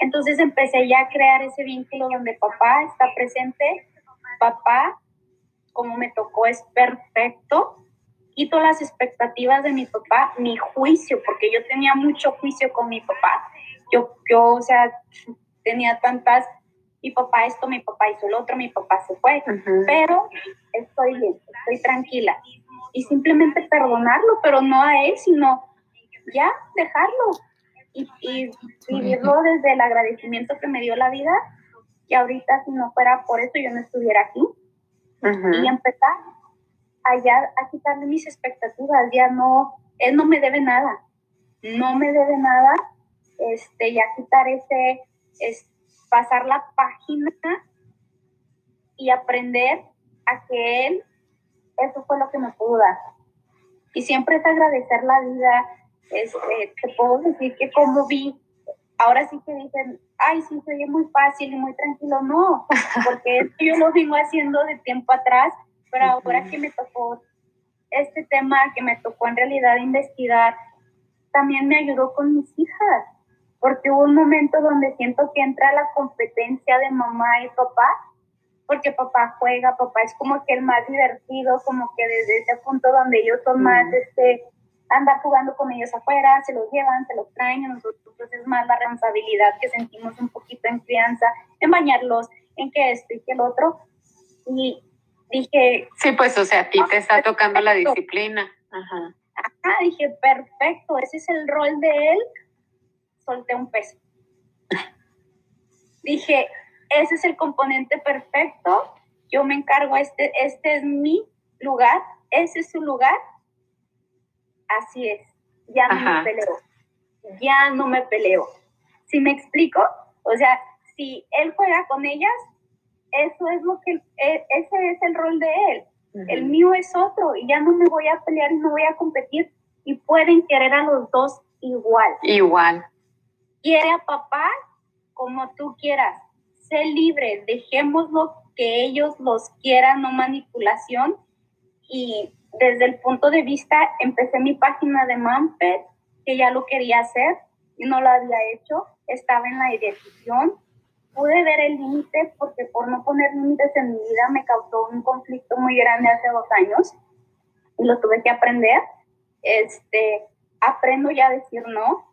Entonces empecé ya a crear ese vínculo donde papá está presente, papá, como me tocó, es perfecto, quito las expectativas de mi papá, mi juicio, porque yo tenía mucho juicio con mi papá. Yo, yo o sea, tenía tantas, mi papá esto, mi papá hizo el otro, mi papá se fue, pero estoy bien, estoy tranquila. Y simplemente perdonarlo, pero no a él, sino ya dejarlo y, y vivirlo desde el agradecimiento que me dio la vida, que ahorita si no fuera por eso yo no estuviera aquí. Y empezar allá a quitarle mis expectativas, ya no, él no me debe nada, no me debe nada, este, ya quitar ese, es, pasar la página y aprender a que él, eso fue lo que me pudo dar. Y siempre es agradecer la vida, este, te puedo decir que como vi, ahora sí que dicen, ay, sí, soy muy fácil y muy tranquilo, no, porque yo lo vengo haciendo de tiempo atrás pero ahora que me tocó este tema, que me tocó en realidad investigar, también me ayudó con mis hijas, porque hubo un momento donde siento que entra la competencia de mamá y papá, porque papá juega, papá es como que el más divertido, como que desde ese punto donde ellos son más, este, andar jugando con ellos afuera, se los llevan, se los traen, nosotros es más la responsabilidad que sentimos un poquito en crianza, en bañarlos, en que esto y que el otro. Y dije... Sí, pues, o sea, a ti te está tocando la disciplina. Ajá. Ajá, dije, perfecto, ese es el rol de él. Solté un peso. dije, ese es el componente perfecto. Yo me encargo, este, este es mi lugar, ese es su lugar. Así es, ya no me peleo. Ya no me peleo. ¿Sí me explico? O sea, si él juega con ellas, eso es lo que, e, ese es el rol de él. El mío es otro y ya no me voy a pelear y no voy a competir y pueden querer a los dos igual. Igual. Quiere a papá como tú quieras. Sé libre, dejémoslo que ellos los quieran, no manipulación. Y desde el punto de vista, empecé mi página de Mampet, que ya lo quería hacer y no lo había hecho. Estaba en la decisión pude ver el límite porque por no poner límites en mi vida me causó un conflicto muy grande hace dos años y lo tuve que aprender. Este, aprendo ya a decir no.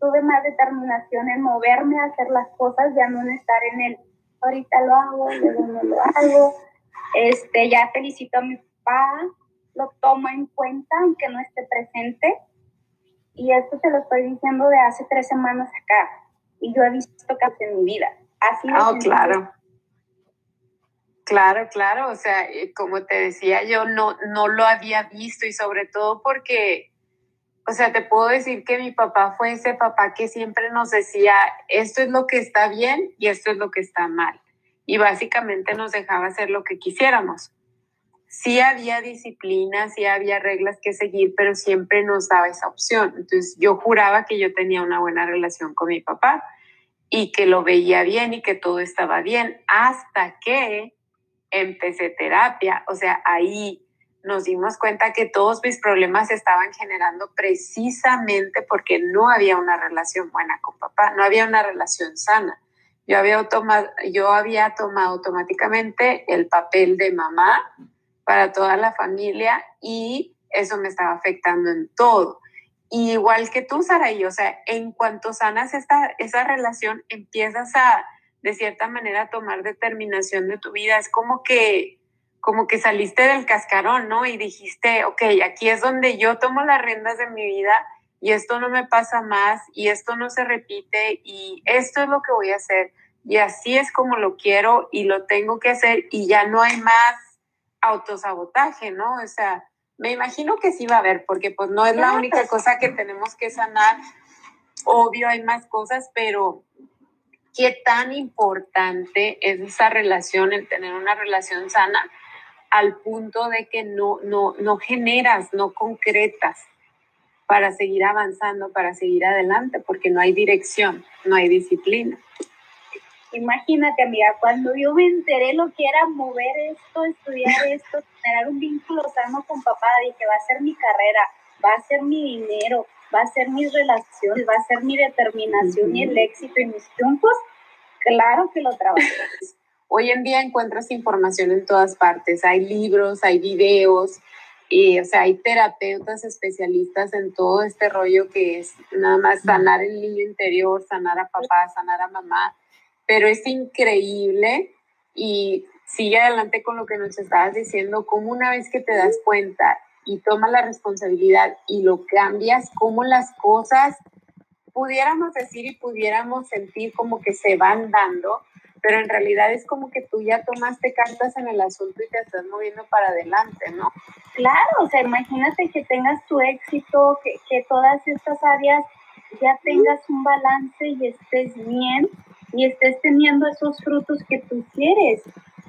Tuve más determinación en moverme a hacer las cosas, ya no en estar en el ahorita lo hago, luego no lo hago. Este, ya felicito a mi papá, lo tomo en cuenta aunque no esté presente. Y esto te lo estoy diciendo de hace tres semanas acá y yo he visto cambios en mi vida. Así oh, claro. Claro, claro, o sea, eh, como te decía, yo no, no lo había visto y sobre todo porque, o sea, te puedo decir que mi papá fue ese papá que siempre nos decía, esto es lo que está bien y esto es lo que está mal. Y básicamente nos dejaba hacer lo que quisiéramos. Sí había disciplina, sí había reglas que seguir, pero siempre nos daba esa opción. Entonces yo juraba que yo tenía una buena relación con mi papá y que lo veía bien y que todo estaba bien, hasta que empecé terapia. O sea, ahí nos dimos cuenta que todos mis problemas estaban generando precisamente porque no había una relación buena con papá, no había una relación sana. Yo había, tomado, yo había tomado automáticamente el papel de mamá para toda la familia y eso me estaba afectando en todo igual que tú, Saraí, o sea, en cuanto sanas esta, esa relación, empiezas a, de cierta manera, tomar determinación de tu vida. Es como que, como que saliste del cascarón, ¿no? Y dijiste, ok, aquí es donde yo tomo las riendas de mi vida y esto no me pasa más y esto no se repite y esto es lo que voy a hacer y así es como lo quiero y lo tengo que hacer y ya no hay más autosabotaje, ¿no? O sea, me imagino que sí va a haber, porque pues no es la única cosa que tenemos que sanar. Obvio, hay más cosas, pero qué tan importante es esa relación, el tener una relación sana, al punto de que no, no, no generas, no concretas para seguir avanzando, para seguir adelante, porque no hay dirección, no hay disciplina. Imagínate, amiga, cuando yo me enteré lo que era mover esto, estudiar esto, tener un vínculo sano con papá, dije, va a ser mi carrera, va a ser mi dinero, va a ser mis relaciones, va a ser mi determinación y el éxito y mis triunfos, claro que lo trabajo. Hoy en día encuentras información en todas partes, hay libros, hay videos, y, o sea, hay terapeutas especialistas en todo este rollo que es nada más sanar el niño interior, sanar a papá, sanar a mamá pero es increíble y sigue adelante con lo que nos estabas diciendo, como una vez que te das cuenta y tomas la responsabilidad y lo cambias, como las cosas pudiéramos decir y pudiéramos sentir como que se van dando, pero en realidad es como que tú ya tomaste cartas en el asunto y te estás moviendo para adelante, ¿no? Claro, o sea, imagínate que tengas tu éxito, que, que todas estas áreas ya tengas un balance y estés bien y estés teniendo esos frutos que tú quieres.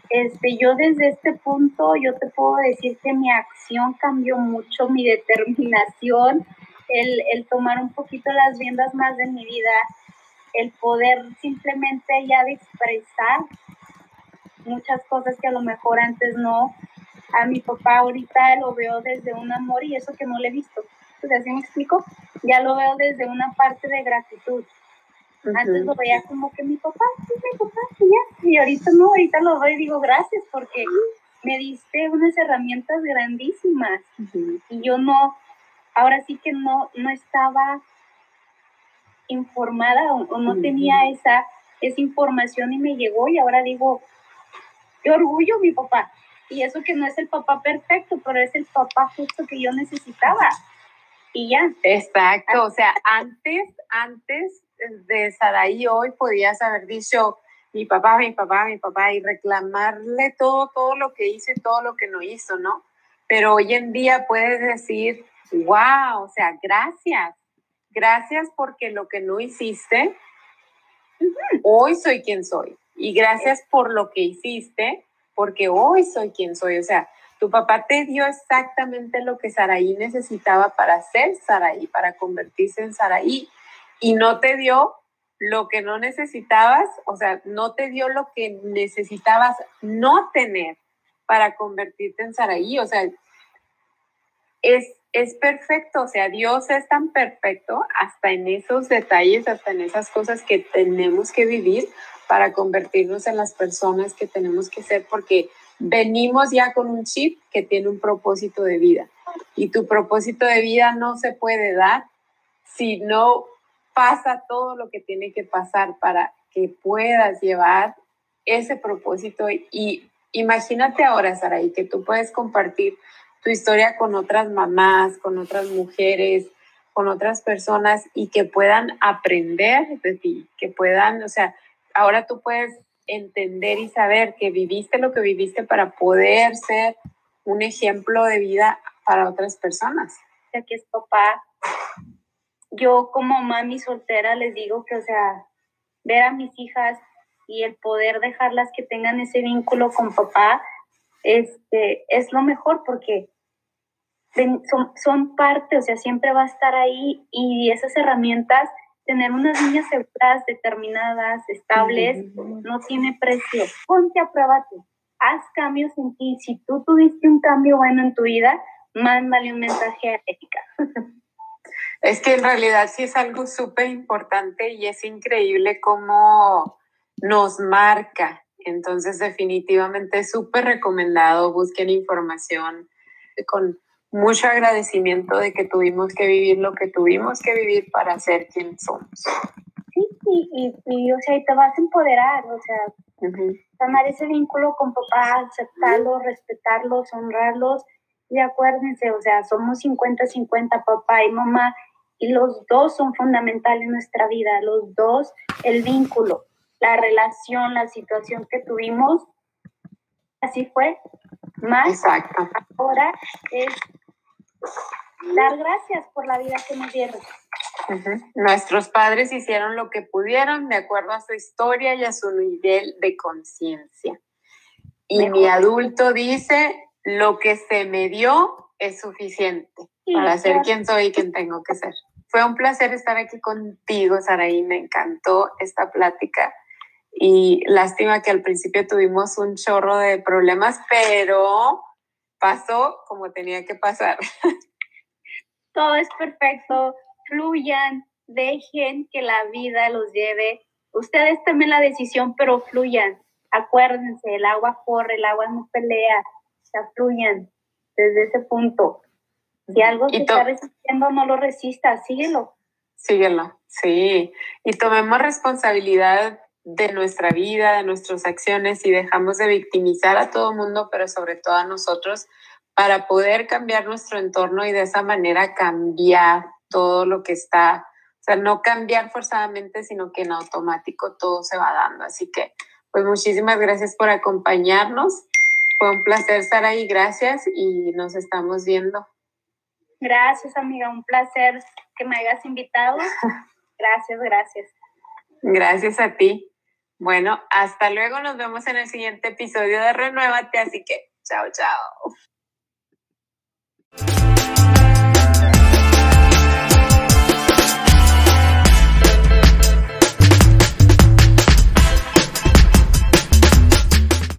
Este, yo desde este punto, yo te puedo decir que mi acción cambió mucho, mi determinación, el, el tomar un poquito las riendas más de mi vida, el poder simplemente ya de expresar muchas cosas que a lo mejor antes no. A mi papá ahorita lo veo desde un amor y eso que no le he visto. Pues así me explico, ya lo veo desde una parte de gratitud antes lo veía como que mi papá, sí, mi papá, sí, ya. Y ahorita no, ahorita lo veo y digo gracias porque me diste unas herramientas grandísimas. Y yo no, ahora sí que no, no estaba informada o, no tenía esa, esa información y me llegó y ahora digo, qué orgullo mi papá. Y eso que no es el papá perfecto, pero es el papá justo que yo necesitaba. Y ya. Exacto, o sea, antes, antes de Saraí hoy podías haber dicho mi papá, mi papá, mi papá y reclamarle todo, todo lo que hizo y todo lo que no hizo, ¿no? Pero hoy en día puedes decir, wow, o sea, gracias, gracias porque lo que no hiciste, hoy soy quien soy. Y gracias por lo que hiciste, porque hoy soy quien soy. O sea, tu papá te dio exactamente lo que Saraí necesitaba para ser Saraí, para convertirse en Saraí y no te dio lo que no necesitabas, o sea, no te dio lo que necesitabas no tener para convertirte en Saraí, o sea, es, es perfecto, o sea, Dios es tan perfecto hasta en esos detalles, hasta en esas cosas que tenemos que vivir para convertirnos en las personas que tenemos que ser, porque venimos ya con un chip que tiene un propósito de vida. Y tu propósito de vida no se puede dar si no pasa todo lo que tiene que pasar para que puedas llevar ese propósito. Y imagínate ahora, Saraí, que tú puedes compartir tu historia con otras mamás, con otras mujeres, con otras personas y que puedan aprender de ti, que puedan, o sea, ahora tú puedes entender y saber que viviste lo que viviste para poder ser un ejemplo de vida para otras personas. Ya que es papá, yo como mami soltera les digo que, o sea, ver a mis hijas y el poder dejarlas que tengan ese vínculo con papá, este, es lo mejor porque son, son parte, o sea, siempre va a estar ahí y esas herramientas, tener unas niñas seguras, determinadas, estables, no tiene precio. Ponte a prueba tú, haz cambios en ti. Si tú tuviste un cambio bueno en tu vida, mándale un mensaje a Erika. Es que en realidad sí es algo súper importante y es increíble cómo nos marca. Entonces definitivamente súper recomendado, busquen información con mucho agradecimiento de que tuvimos que vivir lo que tuvimos que vivir para ser quien somos. Sí, y, y, o sea, y te vas a empoderar, o sea, uh ese vínculo con papá, aceptarlos, respetarlos, honrarlos, y acuérdense, o sea, somos 50-50, papá y mamá, y los dos son fundamentales en nuestra vida, los dos, el vínculo, la relación, la situación que tuvimos, así fue. Más Exacto. ahora es dar gracias por la vida que nos dieron. Nuestros padres hicieron lo que pudieron de acuerdo a su historia y a su nivel de conciencia. Y mi adulto dice, lo que se me dio es suficiente para ser quien soy y quien tengo que ser. Fue un placer estar aquí contigo, Saraí. Me encantó esta plática. Y lástima que al principio tuvimos un chorro de problemas, pero pasó como tenía que pasar. Todo es perfecto. Fluyan, dejen que la vida los lleve. Ustedes tomen la decisión, pero fluyan. Acuérdense, el agua corre, el agua no pelea. Sea, fluyan desde ese punto. Si algo te está resistiendo, no lo resistas, síguelo. Síguelo, sí. Y tomemos responsabilidad de nuestra vida, de nuestras acciones y dejamos de victimizar a todo el mundo, pero sobre todo a nosotros, para poder cambiar nuestro entorno y de esa manera cambiar todo lo que está, o sea, no cambiar forzadamente, sino que en automático todo se va dando. Así que, pues muchísimas gracias por acompañarnos. Fue un placer estar ahí, gracias y nos estamos viendo. Gracias, amiga. Un placer que me hayas invitado. Gracias, gracias. Gracias a ti. Bueno, hasta luego. Nos vemos en el siguiente episodio de Renuévate. Así que, chao, chao.